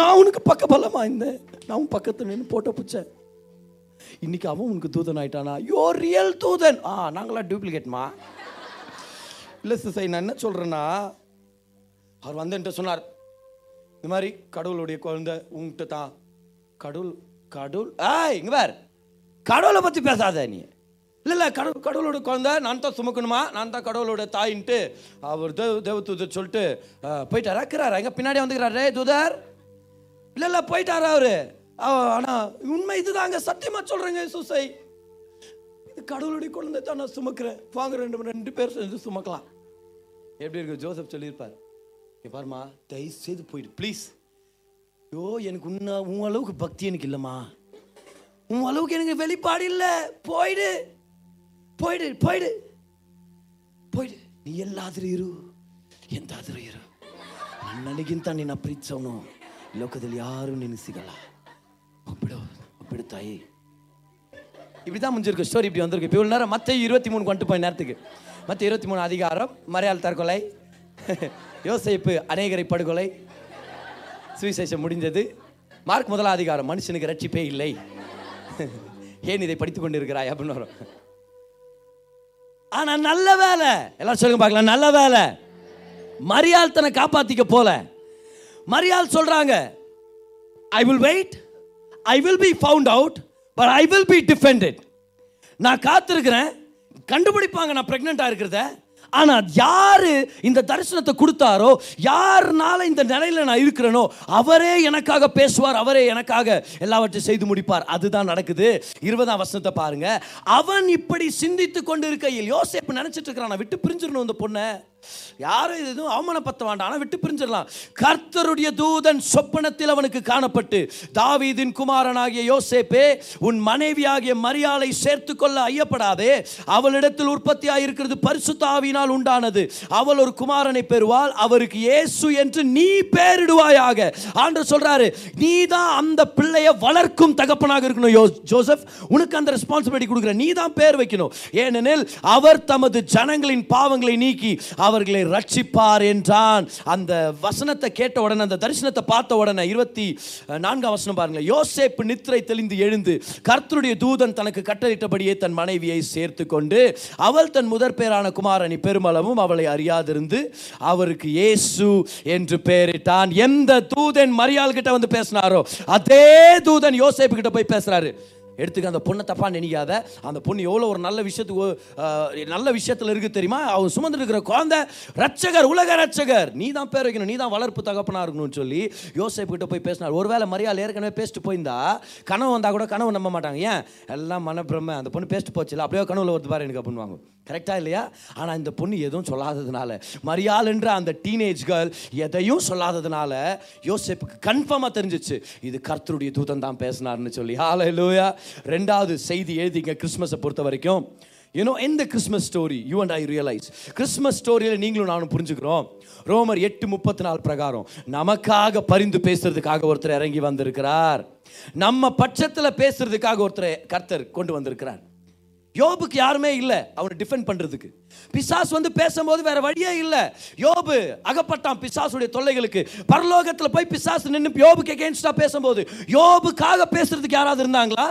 நான் உனக்கு பக்க பலமா இருந்தேன். நான் உன் பக்கத்துல நின்று போட்ட பிடிச்சேன். இன்னைக்கு அவன் உனக்கு தூதன் ஆயிட்டானா? யோ ரியல் தூதன். ஆ நாங்களா டூப்ளிகேட்மா இல்லை சிசை நான் என்ன சொல்றேன்னா அவர் வந்து சொன்னார் இந்த மாதிரி கடவுளுடைய குழந்தை உங்ககிட்ட தான். கடவுள் கடவுள் ஆய் இங்க பார். கடவுளை பற்றி பேசாத நீ. இல்லை இல்லை கடவுள் கடவுளோட குழந்தை நான் தான் சுமக்கணுமா? நான் தான் கடவுளோட தாயின்ட்டு அவர் தேவ தேவ சொல்லிட்டு போயிட்டாரா? இருக்கிறாரா? எங்கே பின்னாடி வந்துக்கிறாரே. தூதர். இல்லை இல்லை போயிட்டாரா அவரு? ஆனால் ஆனா உண்மை இதுதாங்க. சத்தியமா சொல்றேங்க சுசை இது கடவுளுடைய குழந்தை தான் நான் சுமக்கிறேன். வாங்க ரெண்டு ரெண்டு பேர் சேர்ந்து சுமக்கலாம். எப்படி இருக்கு? ஜோசப் சொல்லியிருப்பார். இங்கே பாருமா தயவு செய்து போயிடு. ப்ளீஸ் ஐயோ எனக்கு உன்ன உன் அளவுக்கு பக்தி எனக்கு இல்லைம்மா. உன் அளவுக்கு எனக்கு வெளிப்பாடு இல்லை. போயிடு. போயிடு போயிடு. போயிಡು ನೀ ಎಲ್ಲಾದರೂ ಇರು ಎಂತಾದರೂ ಇರು ನನ್ನನಿಗಿಂತ ನೀನು ಅಪ್ರೀತ್ಸವನು ಲೋಕದಲ್ಲಿ ಯಾರೂ ನಿನಗೆ ಸಿಗಲ್ಲ ஒப்பிடு ஒப்பிடு தாயி. இப்படி தான் முடிஞ்சிருக்கு. ஸ்டோரி இப்படி வந்திருக்கு. இப்போ இவ்வளோ நேரம் மற்ற இருபத்தி மூணு கொண்டு போய் நேரத்துக்கு. மற்ற இருபத்தி மூணு அதிகாரம் மறையாள் தற்கொலை. <laughs> யோசிப்பு அநேகரை படுகொலை. சுவிசேஷம் முடிஞ்சது மார்க் முதலாதிகாரம் மனுஷனுக்கு ரட்சிப்பே இல்லை. ஏன் இதை படித்துக் கொண்டிருக்கிறாய் அப்படின்னு வரும். ஆனா நல்ல வேலை. எல்லாரும் சொல்லுங்க பார்க்கலாம். நல்ல வேலை. மரியாள் தன்னை காப்பாத்திக்க போல. மரியாள் சொல்றாங்க I will wait I will be found out but I will be defended நான் காத்திருக்கிறேன். கண்டுபிடிப்பாங்க நான் ப்ரெக்னெண்ட்டாக இருக்கிறத. ஆனால் யார் இந்த தரிசனத்தை கொடுத்தாரோ யாருனால இந்த நிலையில நான் இருக்கிறேனோ அவரே எனக்காக பேசுவார் அவரே எனக்காக எல்லாவற்றையும் செய்து முடிப்பார். அதுதான் நடக்குது. இருபதாம் வசனத்தை பாருங்க. அவன் இப்படி சிந்தித்து கொண்டு இருக்கையில் யோசிப்பு நினச்சிட்டு இருக்கிறான். நான் விட்டு பிரிஞ்சிடணும் இந்த பொண்ணை. யாரும் எதுவும் அவமானப்படுத்த வேண்டாம். ஆனால் விட்டு பிரிஞ்சிடலாம். கர்த்தருடைய தூதன் சொப்பனத்தில் அவனுக்கு காணப்பட்டு தாவீதின் குமாரனாகிய யோசேப்பே உன் மனைவியாகிய மரியாதை சேர்த்து கொள்ள ஐயப்படாதே. அவளிடத்தில் உற்பத்தியாக இருக்கிறது பரிசுத்த ஆவியினால் உண்டானது. அவள் ஒரு குமாரனை பெறுவாள். அவருக்கு இயேசு என்று நீ பேரிடுவாயாக. ஆண்டு சொல்றாரு நீ தான் அந்த பிள்ளையை வளர்க்கும் தகப்பனாக இருக்கணும் யோ ஜோசப். உனக்கு அந்த ரெஸ்பான்சிபிலிட்டி கொடுக்குற நீ தான் பேர் வைக்கணும். ஏனெனில் அவர் தமது ஜனங்களின் பாவங்களை நீக்கி அவர்களை ரட்சிப்பார் என்றான். அந்த வசனத்தை கேட்ட உடனே அந்த தரிசனத்தை பார்த்த உடனே இருபத்தி நான்காம் வசனம் பாருங்க யோசேப்பு நித்திரை தெளிந்து எழுந்து கர்த்தருடைய தூதன் தனக்கு கட்டளிட்டபடியே தன் மனைவியை சேர்த்து கொண்டு அவள் தன் முதற் பேரான குமாரணி பெருமளவும் அவளை அறியாதிருந்து அவருக்கு இயேசு என்று பெயரிட்டான். எந்த தூதன் மரியாள் கிட்ட வந்து பேசினாரோ அதே தூதன் யோசேப்பு கிட்ட போய் பேசுறாரு. எடுத்துக்க அந்த பொண்ணை தப்பாக நினைக்காத. அந்த பொண்ணு எவ்வளோ ஒரு நல்ல விஷயத்துக்கு நல்ல விஷயத்தில் இருக்குது தெரியுமா? அவன் சுமந்து இருக்கிற குழந்தை ரட்சகர் உலக ரட்சகர். நீ தான் பேர் வைக்கணும் நீ தான் வளர்ப்பு தகப்பனா இருக்கணும்னு சொல்லி யோசிப்பு கிட்ட போய் பேசினார். ஒருவேளை மரியாதை ஏற்கனவே பேசிட்டு போயிருந்தா கனவு வந்தால் கூட கனவு நம்ப மாட்டாங்க. ஏன்? எல்லாம் மனப்பிரம. அந்த பொண்ணு பேசிட்டு போச்சுல அப்படியே கனவுல வருது பாரு எனக்கு அப்படின்வாங்க கரெக்டாக இல்லையா? ஆனால் இந்த பொண்ணு எதுவும் சொல்லாததுனால மரியாளுன்ற அந்த டீனேஜ் கேர்ள் எதையும் சொல்லாததுனால யோசிப்புக்கு கன்ஃபார்மாக தெரிஞ்சிச்சு. இது கர்த்தருடைய தூதன் தான் பேசினார்னு சொல்லி. ஹalleluya ரெண்டாவது செய்தி எழுதிங்க கிறிஸ்மஸை பொறுத்த வரைக்கும் யூனோ இந்த Christmas story you and I realise Christmas ஸ்டோரியில் நீங்களும் நானும் புரிஞ்சுக்கிறோம். ரோமர் எட்டு முப்பத்தி நாலு பிரகாரம் நமக்காக பரிந்து பேசுறதுக்காக ஒருத்தர் இறங்கி வந்திருக்கிறார். நம்ம பட்சத்தில் பேசுறதுக்காக ஒருத்தர் கர்த்தர் கொண்டு வந்திருக்கிறார். யோபுக்கு யாருமே இல்லை அவனை டிஃபெண்ட் பண்ணுறதுக்கு பிசாஸ் வந்து பேசும்போது வேற வழியே இல்லை. யோபு அகப்பட்டான் பிசாசுடைய தொல்லைகளுக்கு. பரலோகத்தில் போய் பிசாஸ் நின்று யோபுக்கு எகேன்ஸ்டாக பேசும்போது யோபுக்காக பேசுறதுக்கு யாராவது இருந்தாங்களா?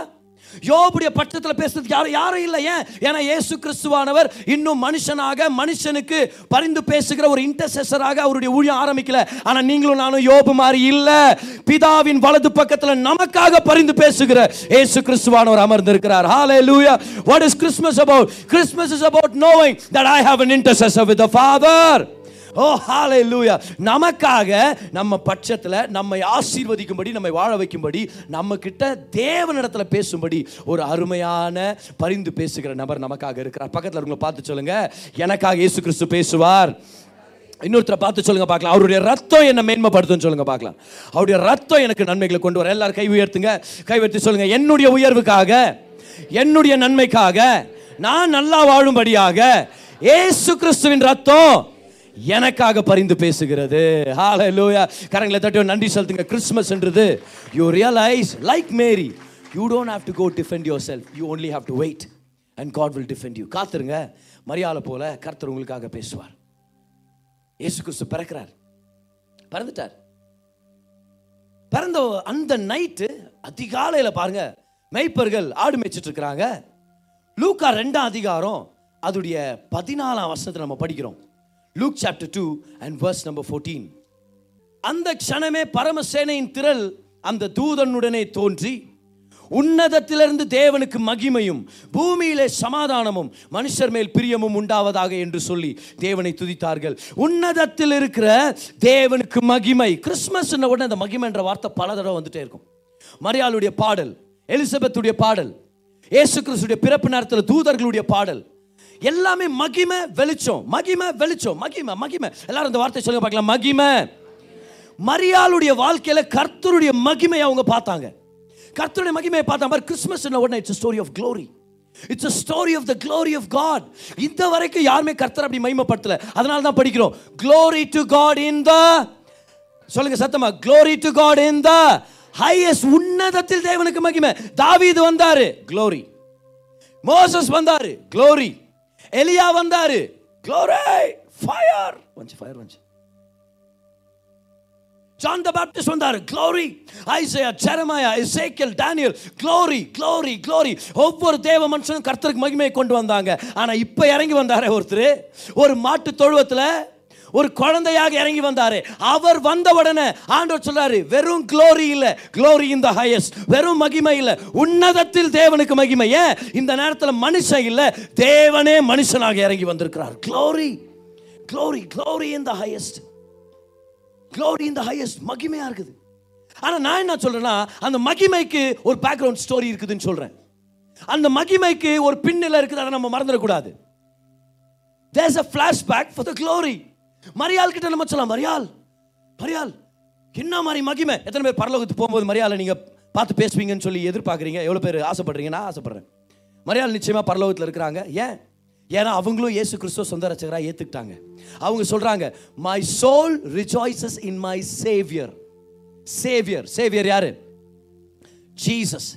யோபுடைய பட்சத்தில் பேசுறதுக்கு யாரும் யாரும் இல்லை ஏன்? ஏன்னா இயேசு கிறிஸ்துவானவர் இன்னும் மனுஷனாக மனுஷனுக்கு பரிந்து பேசுகிற ஒரு இன்டர்செசராக அவருடைய ஊழியம் ஆரம்பிக்கல. ஆனால் நீங்களும் நானும் யோபு மாதிரி இல்லை. பிதாவின் வலது பக்கத்தில் நமக்காக பரிந்து பேசுகிற இயேசு கிறிஸ்துவானவர் அமர்ந்திருக்கிறார். லூயா what is Christmas about Christmas is about knowing that I have an intercessor with the father. Oh ஹalleluya நமக்காக நம்ம பட்சத்தில் நம்மை ஆசீர்வதிக்கும்படி நம்மை வாழ வைக்கும்படி நம்ம கிட்ட தேவனிடத்துல பேசும்படி ஒரு அருமையான பரிந்து பேசுகிற நபர் நமக்காக இருக்கிறார். பக்கத்தில் இருக்கவங்களை பார்த்து சொல்லுங்க. எனக்காக இயேசு கிறிஸ்து பேசுவார். இன்னொருத்தரை பார்த்து சொல்லுங்க பார்க்கலாம். அவருடைய ரத்தம் என்ன மேன்மைப்படுத்தும் சொல்லுங்க பார்க்கலாம். அவருடைய ரத்தம் எனக்கு நன்மைகளை கொண்டு வர. எல்லாரும் கை உயர்த்துங்க. கை உயர்த்தி சொல்லுங்க. என்னுடைய உயர்வுக்காக என்னுடைய நன்மைக்காக நான் நல்லா வாழும்படியாக ஏசு கிறிஸ்துவின் ரத்தம் எனக்காக பரிந்து பேசுகிறது. ஹalleluya கரங்களை தட்டி நன்றி செலுத்துங்க. கிறிஸ்மஸ்ன்றது you realise like Mary you don't have to go defend yourself you only have to wait and God will defend you காத்துருங்க. மரியாதை போல கர்த்தர் உங்களுக்காக பேசுவார். இயேசு கிறிஸ்து பிறக்கிறார். பிறந்துட்டார். பிறந்த அந்த நைட்டு அதிகாலையில் பாருங்க மெய்ப்பர்கள் ஆடு மேய்ச்சிட்டு இருக்கிறாங்க. லூக்கா ரெண்டாம் அதிகாரம் அதுடைய பதினாலாம் வருஷத்தை நம்ம படிக்கிறோம். Luke chapter two and verse number fourteen அந்த க்ஷணமே பரமசேனையின் திரள் அந்த தூதனுடனே தோன்றி உன்னதத்திலிருந்து தேவனுக்கு மகிமையும் பூமியிலே சமாதானமும் மனுஷர் மேல் பிரியமும் உண்டாவதாக என்று சொல்லி தேவனை துதித்தார்கள். உன்னதத்தில் இருக்கிற தேவனுக்கு மகிமை. கிறிஸ்மஸ் உடனே அந்த மகிமை என்ற வார்த்தை பல தடவை வந்துட்டே இருக்கும். மரியாளுடைய பாடல் எலிசபெத்துடைய பாடல் இயேசு கிறிஸ்துடைய பிறப்பு நேரத்தில் தூதர்களுடைய பாடல் எல்லாமே மகிமை வெளிச்சம். மகிமை வெளிச்சம். மகிமை மகிமை. எல்லாரும் இந்த வார்த்தை சொல்லுங்க பார்க்கலாம். மகிமை. மரியாளுடைய வாழ்க்கையில் கர்த்தருடைய மகிமையை அவங்க பார்த்தாங்க. கர்த்தருடைய மகிமையை பார்த்தா மாதிரி கிறிஸ்மஸ் உடனே it's story of glory it's a story of the glory of God இந்த வரைக்கும் யாருமே கர்த்தர் அப்படி மகிமைப்படுத்தல. அதனால தான் படிக்கிறோம். Glory to God in the சொல்லுங்க சத்தமா. Glory to God in the highest உன்னதத்தில் தேவனுக்கு மகிமை. தாவீது வந்தாரு க்ளோரி மோசஸ் வந்தாரு க்ளோரி எலியா வந்தாரு. க்ளோரை ஃபயர் வந்துச்சு ஃபயர் வந்துச்சு ஜான் த பேப்டிஸ்ட் வந்தாரு. Glory Isaiah Jeremiah Ezekiel Daniel glory glory glory ஒவ்வொரு தேவ மனுஷனும் கர்த்தருக்கு மகிமையை கொண்டு வந்தாங்க. ஆனா இப்போ இறங்கி வந்தாரே ஒருத்தர். ஒரு மாட்டு தொழுவத்தில் ஒரு குழந்தையாக இறங்கி வந்தார். அவர் வந்த உடனே ஆண்டவர் சொல்றாரு வெறும் க்ளோரி இல்ல க்ளோரி இன் த ஹையஸ்ட் வெறும் மகிமை இல்ல. உன்னதத்தில் தேவனுக்கு மகிமை. ஏன்? இந்த நேரத்தில் மனுஷன் இல்ல தேவனே மனுஷனாக இறங்கி வந்திருக்கிறார். Glory glory glory in the highest glory இந்த த ஹையஸ்ட் மகிமையா இருக்குது. ஆனால் நான் என்ன சொல்றேன்னா அந்த மகிமைக்கு ஒரு பேக்ரவுண்ட் ஸ்டோரி இருக்குதுன்னு சொல்றேன். அந்த மகிமைக்கு ஒரு பின்னில் இருக்குது அதை நம்ம மறந்துடக்கூடாது. There's a flashback for the glory Mariyal கிட்ட நம்ம சொல்லலாம். மரியாள் மரியாள். என்ன மாதிரி மகிமை? எத்தனை பேர் பரலோகத்துக்கு போகும்போது மரியாதை நீங்கள் பார்த்து பேசுவீங்கன்னு சொல்லி எதிர்பார்க்குறீங்க? எவ்வளோ பேர் ஆசைப்படுறீங்க? நான் ஆசைப்பட்றேன். மரியாள் நிச்சயமாக பரலோகத்தில் இருக்கிறாங்க. ஏன்? ஏன்னா அவங்களும் இயேசு கிறிஸ்துவ சொந்த ரச்சகராக ஏற்றுக்கிட்டாங்க அவங்க சொல்கிறாங்க my soul rejoices in my saviour saviour saviour யாரு? ஜீசஸ்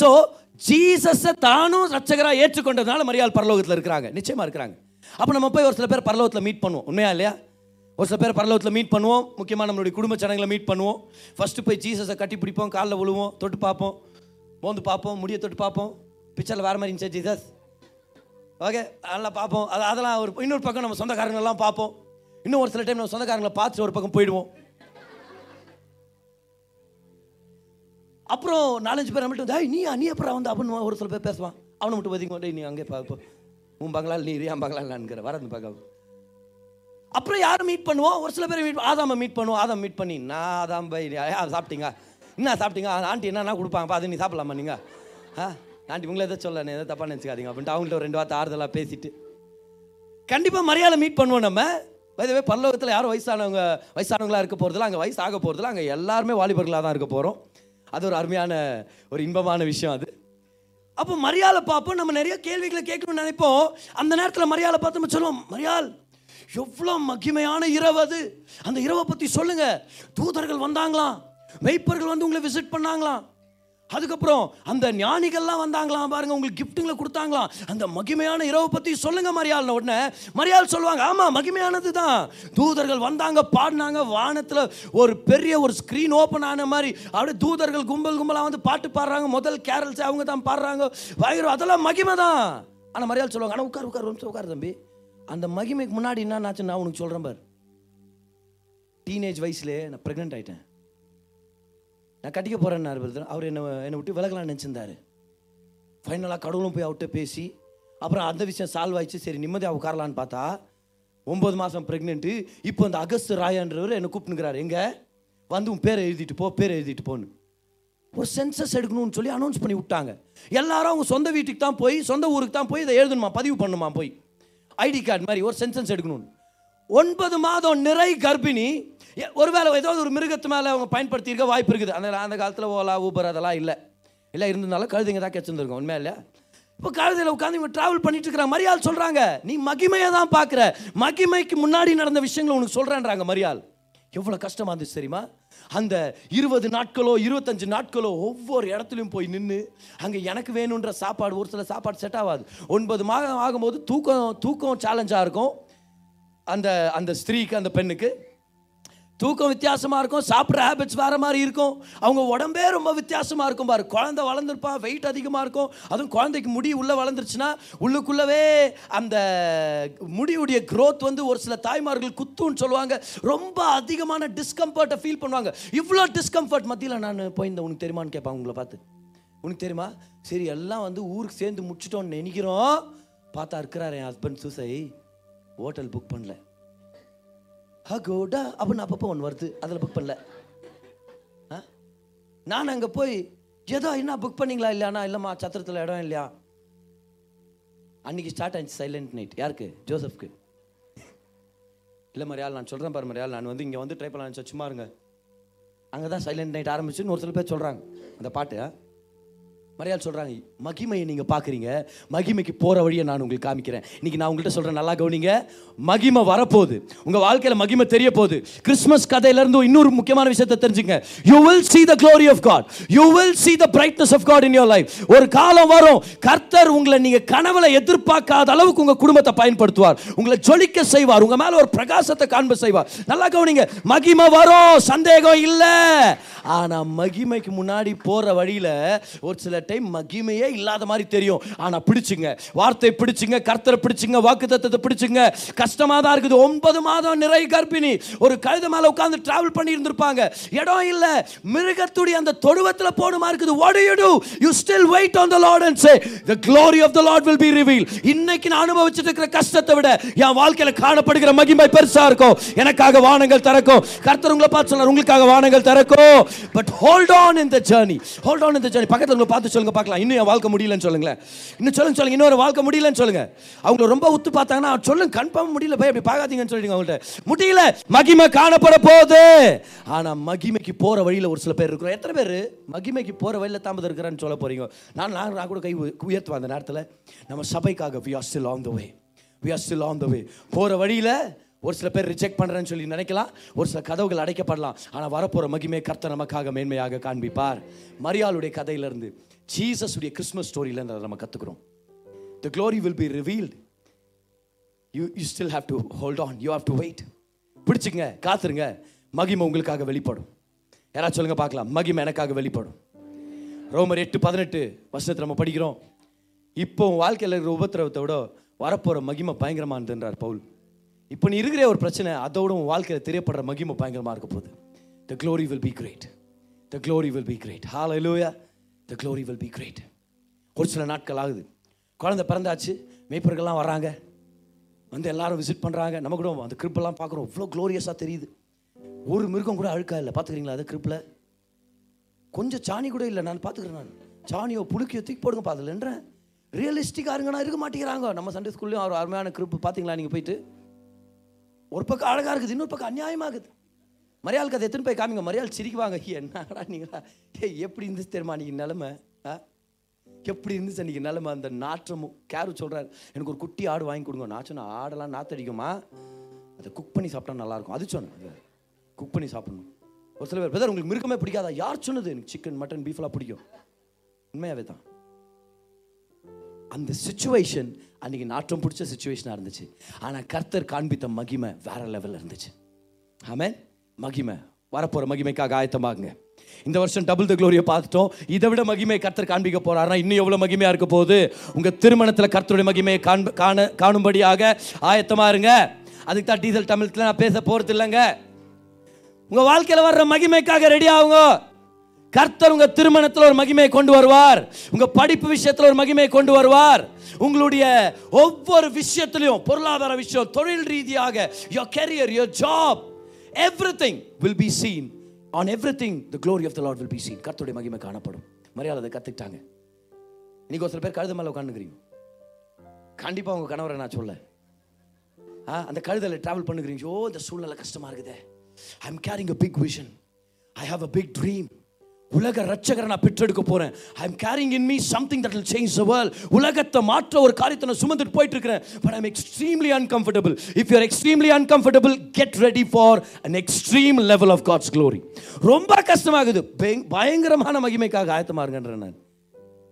ஸோ ஜீசஸை தானும் ரச்சகராக ஏற்றுக்கொண்டதுனால மரியாள் பரலோகத்தில் இருக்கிறாங்க. நிச்சயமாக இருக்கிறாங்க. அப்போ நம்ம போய் ஒரு சில பேர் பரலோகத்தில் மீட் பண்ணுவோம். உண்மையா இல்லையா? ஒரு சில பேர் பரலோகத்தில் மீட் பண்ணுவோம். முக்கியமாக நம்மளுடைய குடும்ப சடங்குகளை மீட் பண்ணுவோம். ஃபஸ்ட்டு போய் ஜீசஸை கட்டி பிடிப்போம். காலில் விழுவோம். தொட்டு பார்ப்போம். மோந்து பார்ப்போம். முடிய தொட்டு பார்ப்போம். பிக்சரில் வேறு மாதிரி இருந்துச்சு ஜீசஸ் ஓகே அதெல்லாம் பார்ப்போம். அது அதெல்லாம் ஒரு இன்னொரு பக்கம் நம்ம சொந்தக்காரங்களெல்லாம் பார்ப்போம். இன்னும் ஒரு சில டைம் நம்ம சொந்தக்காரங்களை பார்த்துட்டு ஒரு பக்கம் போயிடுவோம். அப்புறம் நாலஞ்சு பேர் மட்டும் வந்து நீ நீ அப்புறம் வந்து? அப்படின்னு ஒரு சில பேர் பேசுவான். அவனை மட்டும் பார்த்திங்க நீ அங்கே பார்ப்போம் உன் பங்களால் நீ என் பங்களால் வரது பார்க்க அப்புறம் யாரும் மீட் பண்ணுவோம் ஒரு சில பேர் மீட் ஆதாமை மீட் பண்ணுவோம் ஆதாம் மீட் பண்ணி நான் ஆதாம் பை சாப்பிட்டீங்க? என்ன சாப்பிட்டீங்க? ஆண்டி என்னென்ன கொடுப்பாங்கப்பா அது நீ சாப்பிடலாமா நீங்கள் ஆ ஆண்டி உங்களை எதை சொல்ல எதை தப்பாக நினச்சிக்காதீங்க அப்படின்ட்டு அவங்கள்ட்ட ஒரு ரெண்டு வார்த்தை ஆறுதலாக பேசிட்டு. கண்டிப்பாக மரியாதை மீட் பண்ணுவோம் நம்ம. வயதவே பல்லவத்தில் யாரும் வயசானவங்க வயசானவங்களா இருக்க போகிறதுல அங்கே வயசு ஆக போகிறதில்ல அங்கே எல்லாருமே வாலிபர்களாக தான் இருக்க போகிறோம் அது ஒரு அருமையான ஒரு இன்பமான விஷயம் அது. அப்போ மரியாதை பார்ப்போம். நம்ம நிறைய கேள்விகளை கேட்கணும்னு நினைப்போம். அந்த நேரத்தில் மரியாதை பார்த்து நம்ம சொல்லுவோம் மரியாள் எவ்வளோ மகிமையான இரவு அது. அந்த இரவை பற்றி சொல்லுங்க. தூதர்கள் வந்தாங்களாம். மெய்ப்பர்கள் வந்து உங்களை விசிட் பண்ணாங்களாம். அதுக்கப்புறம் அந்த ஞானிகள்லாம் வந்தாங்களாம். பாருங்க உங்களுக்கு கிஃப்ட்டுங்களை கொடுத்தாங்களாம். அந்த மகிமையான இரவை பற்றி சொல்லுங்க மரியாள் உடனே. மரியாள் சொல்லுவாங்க ஆமாம் மகிமையானது தான் தூதர்கள் வந்தாங்க பாடினாங்க வானத்தில் ஒரு பெரிய ஒரு ஸ்க்ரீன் ஓப்பன் ஆன மாதிரி. அப்படியே தூதர்கள் கும்பல் கும்பலாக வந்து பாட்டு பாடுறாங்க. முதல் கேரல்ஸ் அவங்க தான் பாடுறாங்க. பயங்கரம் அதெல்லாம் மகிமை தான் ஆனால் மரியாள் சொல்லுவாங்க ஆனால் உட்கார் உட்கார் உட்கார் தம்பி. அந்த மகிமைக்கு முன்னாடி என்ன நான் உனக்கு சொல்கிறேன் பார். டீனேஜ் வயசுலேயே நான் ப்ரெக்னென்ட் ஆகிட்டேன் நான் கட்டிக்க போகிறேன்னாரு பிரதர். அவர் என்னை என்னை விட்டு விலகலாம்னு நினச்சிருந்தாரு. ஃபைனலாக கடவுளும் போய் அவர்கிட்ட பேசி அப்புறம் அந்த விஷயம் சால்வ் ஆயிடுச்சு. சரி நிம்மதியாக உட்காரலான்னு பார்த்தா ஒம்பது மாதம் ப்ரெக்னென்ட்டு இப்போ அந்த அகஸ்து ராயான்றவர் என்னை கூப்பிட்டுங்கிறார் எங்கே? வந்து உன் பேரை எழுதிட்டு போ பேரை எழுதிட்டு போன்னு. ஒரு சென்சஸ் எடுக்கணும்னு சொல்லி அனௌன்ஸ் பண்ணி விட்டாங்க. எல்லாரும் அவங்க சொந்த வீட்டுக்கு தான் போய் சொந்த ஊருக்கு தான் போய் இதை எழுதணுமா பதிவு பண்ணுமா போய். ஐடி கார்டு மாதிரி ஒரு சென்சன்ஸ் எடுக்கணும்னு. ஒன்பது மாதம் நிறை கர்ப்பிணி ஒருவேளை ஏதாவது ஒரு மிருகத்து மேலே அவங்க பயன்படுத்தியிருக்க வாய்ப்பு இருக்குது. அந்த அந்த காலத்தில் ஓலா ஊபர் அதெல்லாம் இல்லை. இல்லை இருந்ததுனால கழுதைங்க தான் கிடச்சிருந்துருக்கோம் உண்மையா இல்லையா? இப்போ கழுதையில் உட்காந்து இவங்க ட்ராவல் பண்ணிட்டு இருக்கிற மரியாள் சொல்கிறாங்க நீ மகிமையை தான் பார்க்குற. மகிமைக்கு முன்னாடி நடந்த விஷயங்களை உனக்கு சொல்கிறேன்றாங்க மரியாள். எவ்வளோ கஷ்டமாக இருந்துச்சு தெரியுமா? அந்த இருபது நாட்களோ இருபத்தஞ்சு நாட்களோ ஒவ்வொரு இடத்துலையும் போய் நின்று அங்கே எனக்கு வேணுன்ற சாப்பாடு ஒரு சில சாப்பாடு செட் ஆகாது. ஒன்பது மாதம் ஆகும்போது தூக்கம் தூக்கம் சேலஞ்சாக இருக்கும். அந்த அந்த ஸ்திரீக்கு அந்த பெண்ணுக்கு. தூக்கம் வித்தியாசமாக இருக்கும் சாப்பிட்ற ஹேபிட்ஸ் வேறு மாதிரி இருக்கும். அவங்க உடம்பே ரொம்ப வித்தியாசமாக இருக்கும் பாரு. குழந்தை வளர்ந்துருப்பா வெயிட் அதிகமாக இருக்கும். அதுவும் குழந்தைக்கு முடி உள்ளே வளர்ந்துருச்சுன்னா உள்ளுக்குள்ளவே அந்த முடியுடைய க்ரோத் வந்து ஒரு சில தாய்மார்கள் குத்துன்னு சொல்லுவாங்க. ரொம்ப அதிகமான டிஸ்கம்ஃபர்ட்டை ஃபீல் பண்ணுவாங்க. இவ்வளோ டிஸ்கம்ஃபர்ட் மத்தியில் நான் போயிருந்தேன் உனக்கு தெரியுமான்னு கேட்பேன் உங்களை பார்த்து. உனக்கு தெரியுமா? சரி எல்லாம் வந்து ஊருக்கு சேர்ந்து முடிச்சிட்டோம்னு நினைக்கிறோம். பார்த்தா இருக்கிறாரு என் ஹஸ்பண்ட் சூசை ஹோட்டல் புக் பண்ணல. ஹகோடா அப்படின்னு அப்பப்போ ஒன்று வருது. அதில் புக் பண்ணல. ஆ? நான் அங்கே போய் ஏதோ என்ன புக் பண்ணிங்களா இல்லையாண்ணா இல்லைம்மா சத்திரத்தில் இடம் இல்லையா? அன்னைக்கு ஸ்டார்ட் ஆச்சு சைலண்ட் நைட் யாருக்கு? ஜோசப்க்கு. இல்லை மரியாள் நான் சொல்கிறேன் பாரு மரியாள். நான் வந்து இங்கே வந்து ட்ரை பண்ணலாம் சும்மா இருங்க. அங்கே தான் சைலண்ட் நைட் ஆரம்பிச்சுன்னு ஒரு சில பேர் சொல்கிறாங்க அந்த பாட்டு ஆ? மரியாள் சொல்கிறாங்க மகிமையை நீங்கள் பார்க்குறீங்க. மகிமைக்கு போகிற வழியை நான் உங்களுக்கு காமிக்கிறேன். இன்றைக்கி நான் உங்கள்கிட்ட சொல்கிறேன் நல்லா கவனிங்க. மகிமை வரப்போகுது. உங்கள் வாழ்க்கையில் மகிமை தெரிய போகுது கிறிஸ்மஸ் கதையிலேருந்து இன்னொரு முக்கியமான விஷயத்தை தெரிஞ்சுங்க. You will see the glory of God you will see the brightness of God in your life ஒரு காலம் வரும். கர்த்தர் உங்களை நீங்கள் கனவுல எதிர்பார்க்காத அளவுக்கு உங்கள் குடும்பத்தை பயன்படுத்துவார். உங்களை ஜொலிக்க செய்வார். உங்கள் மேலே ஒரு பிரகாசத்தை காண்ப செய்வார். நல்லா கவனிங்க. மகிமை வரும். சந்தேகம் இல்லை. ஆனால் மகிமைக்கு முன்னாடி போகிற வழியில் ஒரு சில டைம் மகிமையே இல்லாத மாதிரி தெரியும். ஆனா பிடிச்சுங்க. வார்த்தை பிடிச்சுங்க கர்த்தரை பிடிச்சுங்க வாக்கு தத்தத்தை பிடிச்சுங்க. கஷ்டமா தான் இருக்குது. ஒன்பது மாதம் நிறை கர்ப்பிணி. ஒரு கழுத மேல உட்கார்ந்து டிராவல் பண்ணி இருந்திருப்பாங்க இடம் இல்ல. மிருகத்துடைய அந்த தொடுவத்தில் போடுமா இருக்குது. What do you do? You still wait on the lord and say the glory of the lord will be revealed. இன்னைக்கு நான் அனுபவிச்சிட்டு இருக்கிற கஷ்டத்தை விட என் வாழ்க்கையில காணப்படுகிற மகிமை பெருசா இருக்கும். எனக்காக வானங்கள் திறக்கும். கர்த்தர் உங்களை பார்த்து சொன்னார் உங்களுக்காக வானங்கள் திறக்கும். But hold on in the journey. Hold on in the பக்கத்துல உங்களை பார்த்து சொல்லுங்க பார்க்கலாம். இன்னும் என் வாழ்க்கை முடியலன்னு சொல்லுங்களேன். இன்னும் சொல்லுங்க சொல்லுங்க இன்னொரு வாழ்க்கை முடியலன்னு சொல்லுங்க. அவங்கள ரொம்ப உத்து பார்த்தாங்கன்னா சொல்லுங்க கன்ஃபார்ம் முடியல போய் அப்படி பார்க்காதீங்கன்னு சொல்லிடுங்க அவங்கள்ட்ட. முடியல மகிமை காணப்பட போகுது. ஆனா மகிமைக்கு போற வழியில ஒரு சில பேர் இருக்கிறோம். எத்தனை பேர்? மகிமைக்கு போற வழியில தாமதம் இருக்கிறான்னு சொல்ல போறீங்க. நான் நான் நான் கூட கை உ- உயர்த்துவேன் அந்த நேரத்தில். நம்ம சபைக்காக we are still on the way we are still on the way போகிற வழியில ஒரு சில பேர் ரிஜெக்ட் பண்றேன்னு சொல்லி நினைக்கலாம். ஒரு சில கதவுகள் அடைக்கப்படலாம். ஆனால் வரப்போகிற மகிமை கர்த்த நமக்காக மேன்மையாக காண்பிப்பார். மரியாளுடைய கதையிலிருந்து. ஜீசஸுடைய உடைய கிறிஸ்மஸ் ஸ்டோரியில் நம்ம கற்றுக்குறோம் the glory will be revealed you you still have to hold on you have to wait பிடிச்சிங்க காத்துருங்க. மகிமை உங்களுக்காக வெளிப்படும். யாராச்சும் சொல்லுங்க பார்க்கலாம். மகிமை எனக்காக வெளிப்படும். ரோமர் எட்டு பதினெட்டு வருஷத்தை நம்ம படிக்கிறோம். இப்போ உன் வாழ்க்கையில் இருக்கிற உபத்திரவத்தை விட வரப்போகிற மகிமை பயங்கரமானதுன்றார் பவுல். இப்போ நீ இருக்கிற ஒரு பிரச்சனை அதோட உன் வாழ்க்கையில் தெரியப்படுற மகிமை பயங்கரமாக இருக்க போகுது. The glory will be great the glory will be great hallelujah the glory will be great ஒரு சில நாட்கள் ஆகுது. குழந்தை பிறந்தாச்சு மேய்ப்பர்கள்லாம் வர்றாங்க. வந்து எல்லாரும் விசிட் பண்ணுறாங்க நம்ம கூட அந்த கிரிப்பெல்லாம் பார்க்குறோம். இவ்வளோ க்ளோரியஸாக தெரியுது. ஒரு மிருகம் கூட அழுக்கா இல்லை. பார்த்துக்கிறீங்களா அது கிரிப்பில்? கொஞ்சம் சாணி கூட இல்லை. நான் பார்த்துக்கிறேன் நான். சாணியோ புழுக்கியோ தூக்கி போடுங்க பார்த்துலன்றேன் ரியலிஸ்டிக்காக இருங்கண்ணா இருக்க மாட்டேங்கிறாங்க. நம்ம சண்டே ஸ்கூல்லையும் ஒரு அருமையான கிரிப்பு. பார்த்தீங்களா நீங்கள் போயிட்டு? ஒரு பக்கம் அழகாக இருக்குது இன்னொரு பக்கம் அநியாயமாகுது மரியாளுக்கு அதை எத்தனை போய் காமிங்க. மரியாள் சிரிக்குவாங்க. என்னடா நீங்களா? ஏய் எப்படி இருந்துச்சு தெரியுமா அன்றைக்கி நிலமை? ஆ? எப்படி இருந்துச்சு அன்றைக்கி நிலமை? அந்த நாற்றமும் கேரு சொல்கிறார் எனக்கு ஒரு குட்டி ஆடு வாங்கி கொடுங்க. நான் சொன்னேன் ஆடெல்லாம் நாத்தடிக்குமா அதை குக் பண்ணி சாப்பிட்டா நல்லாயிருக்கும். அது சொன்னேன் குக் பண்ணி சாப்பிடணும். ஒரு சில பேர் பிரதர் உங்களுக்கு மிருகமே பிடிக்காதா? யார் சொன்னது? எனக்கு சிக்கன் மட்டன் பீஃப்லாம் பிடிக்கும். உண்மையாகவே தான். அந்த சுச்சுவேஷன் அன்னைக்கு நாற்றம் பிடிச்ச சுச்சுவேஷனாக இருந்துச்சு. ஆனால் கர்த்தர் காண்பித்த மகிமை வேற லெவலில் இருந்துச்சு. ஆமேன் மகிமை. வரப்போகிற மகிமைக்காக ஆயத்தமாகுங்க இந்த வருஷம் டபுள் த க்ளோரியை பார்த்துட்டோம். இதை விட மகிமை கர்த்தர் காண்பிக்க போறாருன்னா இன்னும் எவ்வளோ மகிமையாக இருக்க போகுது? உங்கள் திருமணத்தில் கர்த்தருடைய மகிமையை காண்ப காண காணும்படியாக ஆயத்தமா இருங்க. அதுக்கு தான் டீசல் தமிழத்தில் நான் பேச போகிறது இல்லைங்க. உங்க வாழ்க்கையில் வர்ற மகிமைக்காக ரெடி ஆகுங்க. கர்த்தர் உங்க திருமணத்தில் ஒரு மகிமையை கொண்டு வருவார். உங்க படிப்பு விஷயத்தில் ஒரு மகிமையை கொண்டு வருவார். உங்களுடைய ஒவ்வொரு விஷயத்திலையும் பொருளாதார விஷயம் தொழில் ரீதியாக your career your job job everything will be seen. On everything the glory of the lord will be seen. கர்த்தருடைய மகிமை காணப்படும். மரியாதை அதை கத்துக்கிட்டாங்க. இன்னைக்கு ஒரு சில பேர் கழுத மேல உட்காந்துக்கிறீங்க கண்டிப்பா உங்க கணவரை நான் சொல்ல ஆ, அந்த கழுதல டிராவல் பண்ணுகிறீங்க. ஓ இந்த சூழ்நிலை கஷ்டமா இருக்குதே. I am carrying a big vision I have a big dream உலக ரட்சகரை நான் பெற்றெடுக்க போகிறேன் I am carrying in me something that will change the world உலகத்தை மாற்ற ஒரு காரியத்தை நான் சுமந்துட்டு போயிட்டு இருக்கிறேன் but I'm extremely uncomfortable if you are extremely uncomfortable get ready for an extreme level of God's glory ரொம்ப கஷ்டமாகுது. பயங்- பயங்கரமான மகிமைக்காக ஆயத்தமாக இருங்கன்றேன் நான்.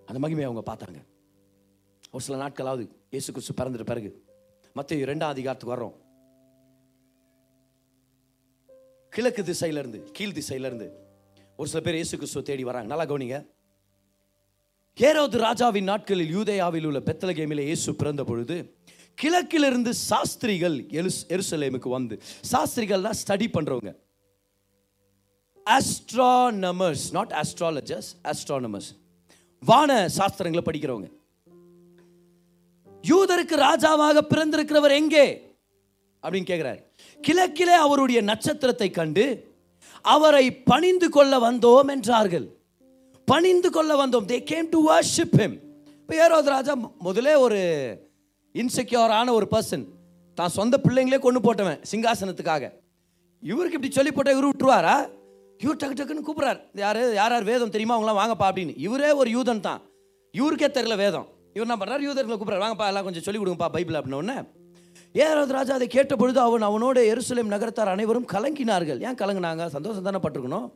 அந்த மகிமையை அவங்க பார்த்தாங்க. ஒரு சில நாட்களாவது இயேசு கிறிஸ்து பிறந்துட்ட பிறகு மற்ற இரண்டாம் அதிகாரத்துக்கு வர்றோம். கிழக்கு திசையிலேருந்து கீழ் திசையில இருந்து ஒரு சில பேர் இயேசு கிறிஸ்துவ தேடி வராங்க. நல்லா கவனிங்க. ஏரோது ராஜாவின் நாட்களில் யூதேயாவில் உள்ள பெத்தலகேமிலே இயேசு பிறந்த பொழுது கிழக்கிலிருந்து சாஸ்திரிகள் எருஸ் எருசலேமுக்கு வந்து சாஸ்திரிகள்னா ஸ்டடி பண்ணுறவங்க ஆஸ்ட்ரானமர்ஸ் நாட் ஆஸ்ட்ராலஜர்ஸ் ஆஸ்ட்ரானமர்ஸ் வான சாஸ்திரங்களை படிக்கிறவங்க. யூதருக்கு ராஜாவாக பிறந்திருக்கிறவர் எங்கே? அப்படின்னு கேட்கிறார் கிழக்கிலே அவருடைய நட்சத்திரத்தை கண்டு அவரை பணிந்து கொள்ள வந்தோம் என்றார்கள். பணிந்து கொள்ள வந்தோம். They came to worship him இப்போ ஏரோது ராஜா முதலே ஒரு இன்செக்யூரான ஒரு பர்சன் தான் சொந்த பிள்ளைங்களே கொண்டு போட்டவன் சிங்காசனத்துக்காக. இவருக்கு இப்படி சொல்லி போட்டால் இவரு விட்டுருவாரா? இவர் டக்கு டக்குன்னு கூப்பிட்றாரு. யார் யார்? யார் வேதம் தெரியுமா? அவங்களாம் வாங்கப்பா அப்படின்னு. இவரே ஒரு யூதன் தான். இவருக்கே தெரியல வேதம். இவர் என்ன பண்ணுறாரு யூதர்களை கூப்பிட்றாரு. வாங்கப்பா எல்லாம் கொஞ்சம் சொல்லி கொடுங்கப்பா பைபிள் அப்படின்னு உடனே ராஜா அதை கேட்ட பொழுது அவன் அவனோட எருசலேம் நகரத்தார் அனைவரும் கலங்கினார்கள். ஏன் கலங்கினாங்க? சந்தோஷம் தானே பட்டிருக்கணும்?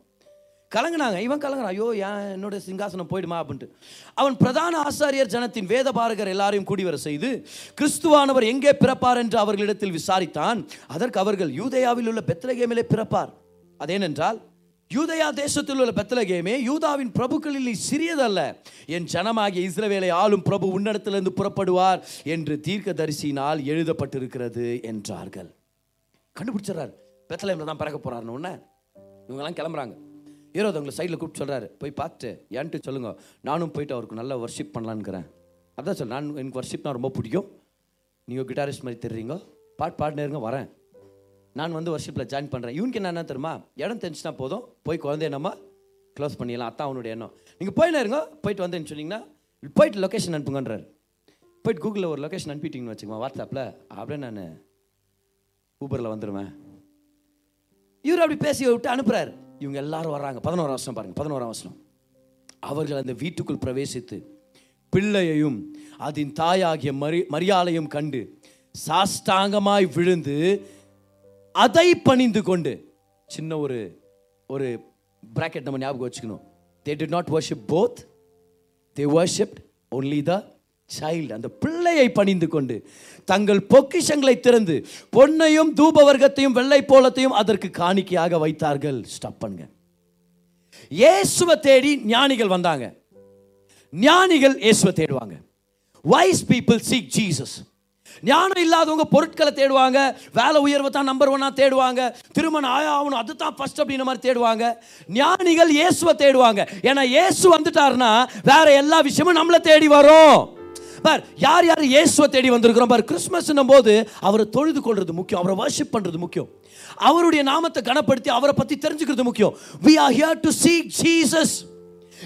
கலங்கினாங்க. இவன் கலங்குறான். ஐயோ ஏன் என்னோட சிங்காசனம் போயிடுமா அப்படின்ட்டு. அவன் பிரதான ஆசாரியர் ஜனத்தின் வேதபாரகர் எல்லாரையும் கூடி வர செய்து கிறிஸ்துவானவர் எங்கே பிறப்பார்? என்று அவர்களிடத்தில் விசாரித்தான். அதற்கு அவர்கள் யூதேயாவில் உள்ள பெத்லகேமிலே பிறப்பார். அதேனென்றால் யூதயா தேசத்தில் உள்ள பெத்தலகேமே யூதாவின் பிரபுக்களில் நீ சிறியதல்ல. என் ஜனமாகிய இஸ்ரவேலை ஆளும் பிரபு உன்னிடத்திலிருந்து புறப்படுவார் என்று தீர்க்க தீர்க்கதரிசியினால் எழுதப்பட்டிருக்கிறது என்றார்கள். கண்டுபிடிச்சிடறாரு. பெத்தலகேமில் தான் பிறக்க போகிறாருன்னு ஒன்று இவங்கெல்லாம் கிளம்புறாங்க. ஈரோது அவங்களை சைடில் கூப்பிட்டு சொல்கிறாரு போய் பார்த்து ஏன்ட்டு சொல்லுங்க. நானும் போயிட்டு அவருக்கு நல்லா ஒர்ஷிப் பண்ணலான்னுக்கிறேன். அதான் சொல் நான் எனக்கு ஒர்ஷிப்னா ரொம்ப பிடிக்கும். நீங்கள் கிட்டாரிஸ்ட் மாதிரி தெரியுங்க பாட்டு பாடினேருங்க வரேன். நான் வந்து வர்ஷிப்பில் ஜாயின் பண்ணுறேன் இவனுக்கு என்ன தெரியுமா? இடம் தெரிஞ்சுனா போதும். போய் குழந்தைய நம்ம க்ளோஸ் பண்ணிடலாம். அதான் அவனுடைய எண்ணம். நீங்கள் போயினே இருங்க. போயிட்டு வந்தேன்னு சொன்னீங்கன்னா போயிட்டு லொக்கேஷன் அனுப்புங்கன்றார். போயிட்டு கூகுளில் ஒரு லொக்கேஷன் அனுப்பிட்டீங்கன்னு வச்சுக்கோங்க வாட்ஸ்அப்பில் அப்படியே நான் ஊபரில் வந்துடுவேன் இவர் அப்படி பேசி விட்டு அனுப்புகிறார் இவங்க எல்லாரும் வர்றாங்க. பதினோராம் வருஷம் பாருங்கள் பதினோராம் வருஷம் அவர்கள் அந்த வீட்டுக்குள் பிரவேசித்து பிள்ளையையும் அதன் தாயாகிய மரி மரியாதையும் கண்டு சாஷ்டாங்கமாய் விழுந்து அதை பணிந்து கொண்டு சின்ன ஒரு ஒரு பிராக்கெட் நம்ம ஞாபகம் வச்சுக்கணும். They do not worship both they worshipped only the child அந்த பிள்ளையை பணிந்து கொண்டு தங்கள் பொக்கிஷங்களை திறந்து பொன்னையும் தூபவர்க்கத்தையும் வெள்ளை போலத்தையும் அதற்கு காணிக்கையாக வைத்தார்கள். ஸ்டப் பண்ணுங்க. இயேசுவை தேடி ஞானிகள் வந்தாங்க. ஞானிகள் இயேசுவை தேடுவாங்க. வைஸ் பீப்புள் சீக் ஜீசஸ் ஞானம் இல்லாதவங்க பொருட்களை தேடுவாங்க. வேலை உயர்வை தான் நம்பர் ஒன்னாக தேடுவாங்க. திருமணம் ஆகணும் அதுதான் ஃபஸ்ட் அப்படின்ற மாதிரி தேடுவாங்க. ஞானிகள் இயேசுவை தேடுவாங்க. ஏன்னா இயேசு வந்துட்டாருன்னா வேற எல்லா விஷயமும் நம்மளை தேடி வரும். பார் யார் யார் இயேசுவை தேடி வந்திருக்கிறோம்? பார் கிறிஸ்மஸ்னும் போது அவரை தொழுது கொள்றது முக்கியம். அவரை வர்ஷிப் பண்றது முக்கியம். அவருடைய நாமத்தை கனப்படுத்தி அவரை பத்தி தெரிஞ்சுக்கிறது முக்கியம். We are here to seek Jesus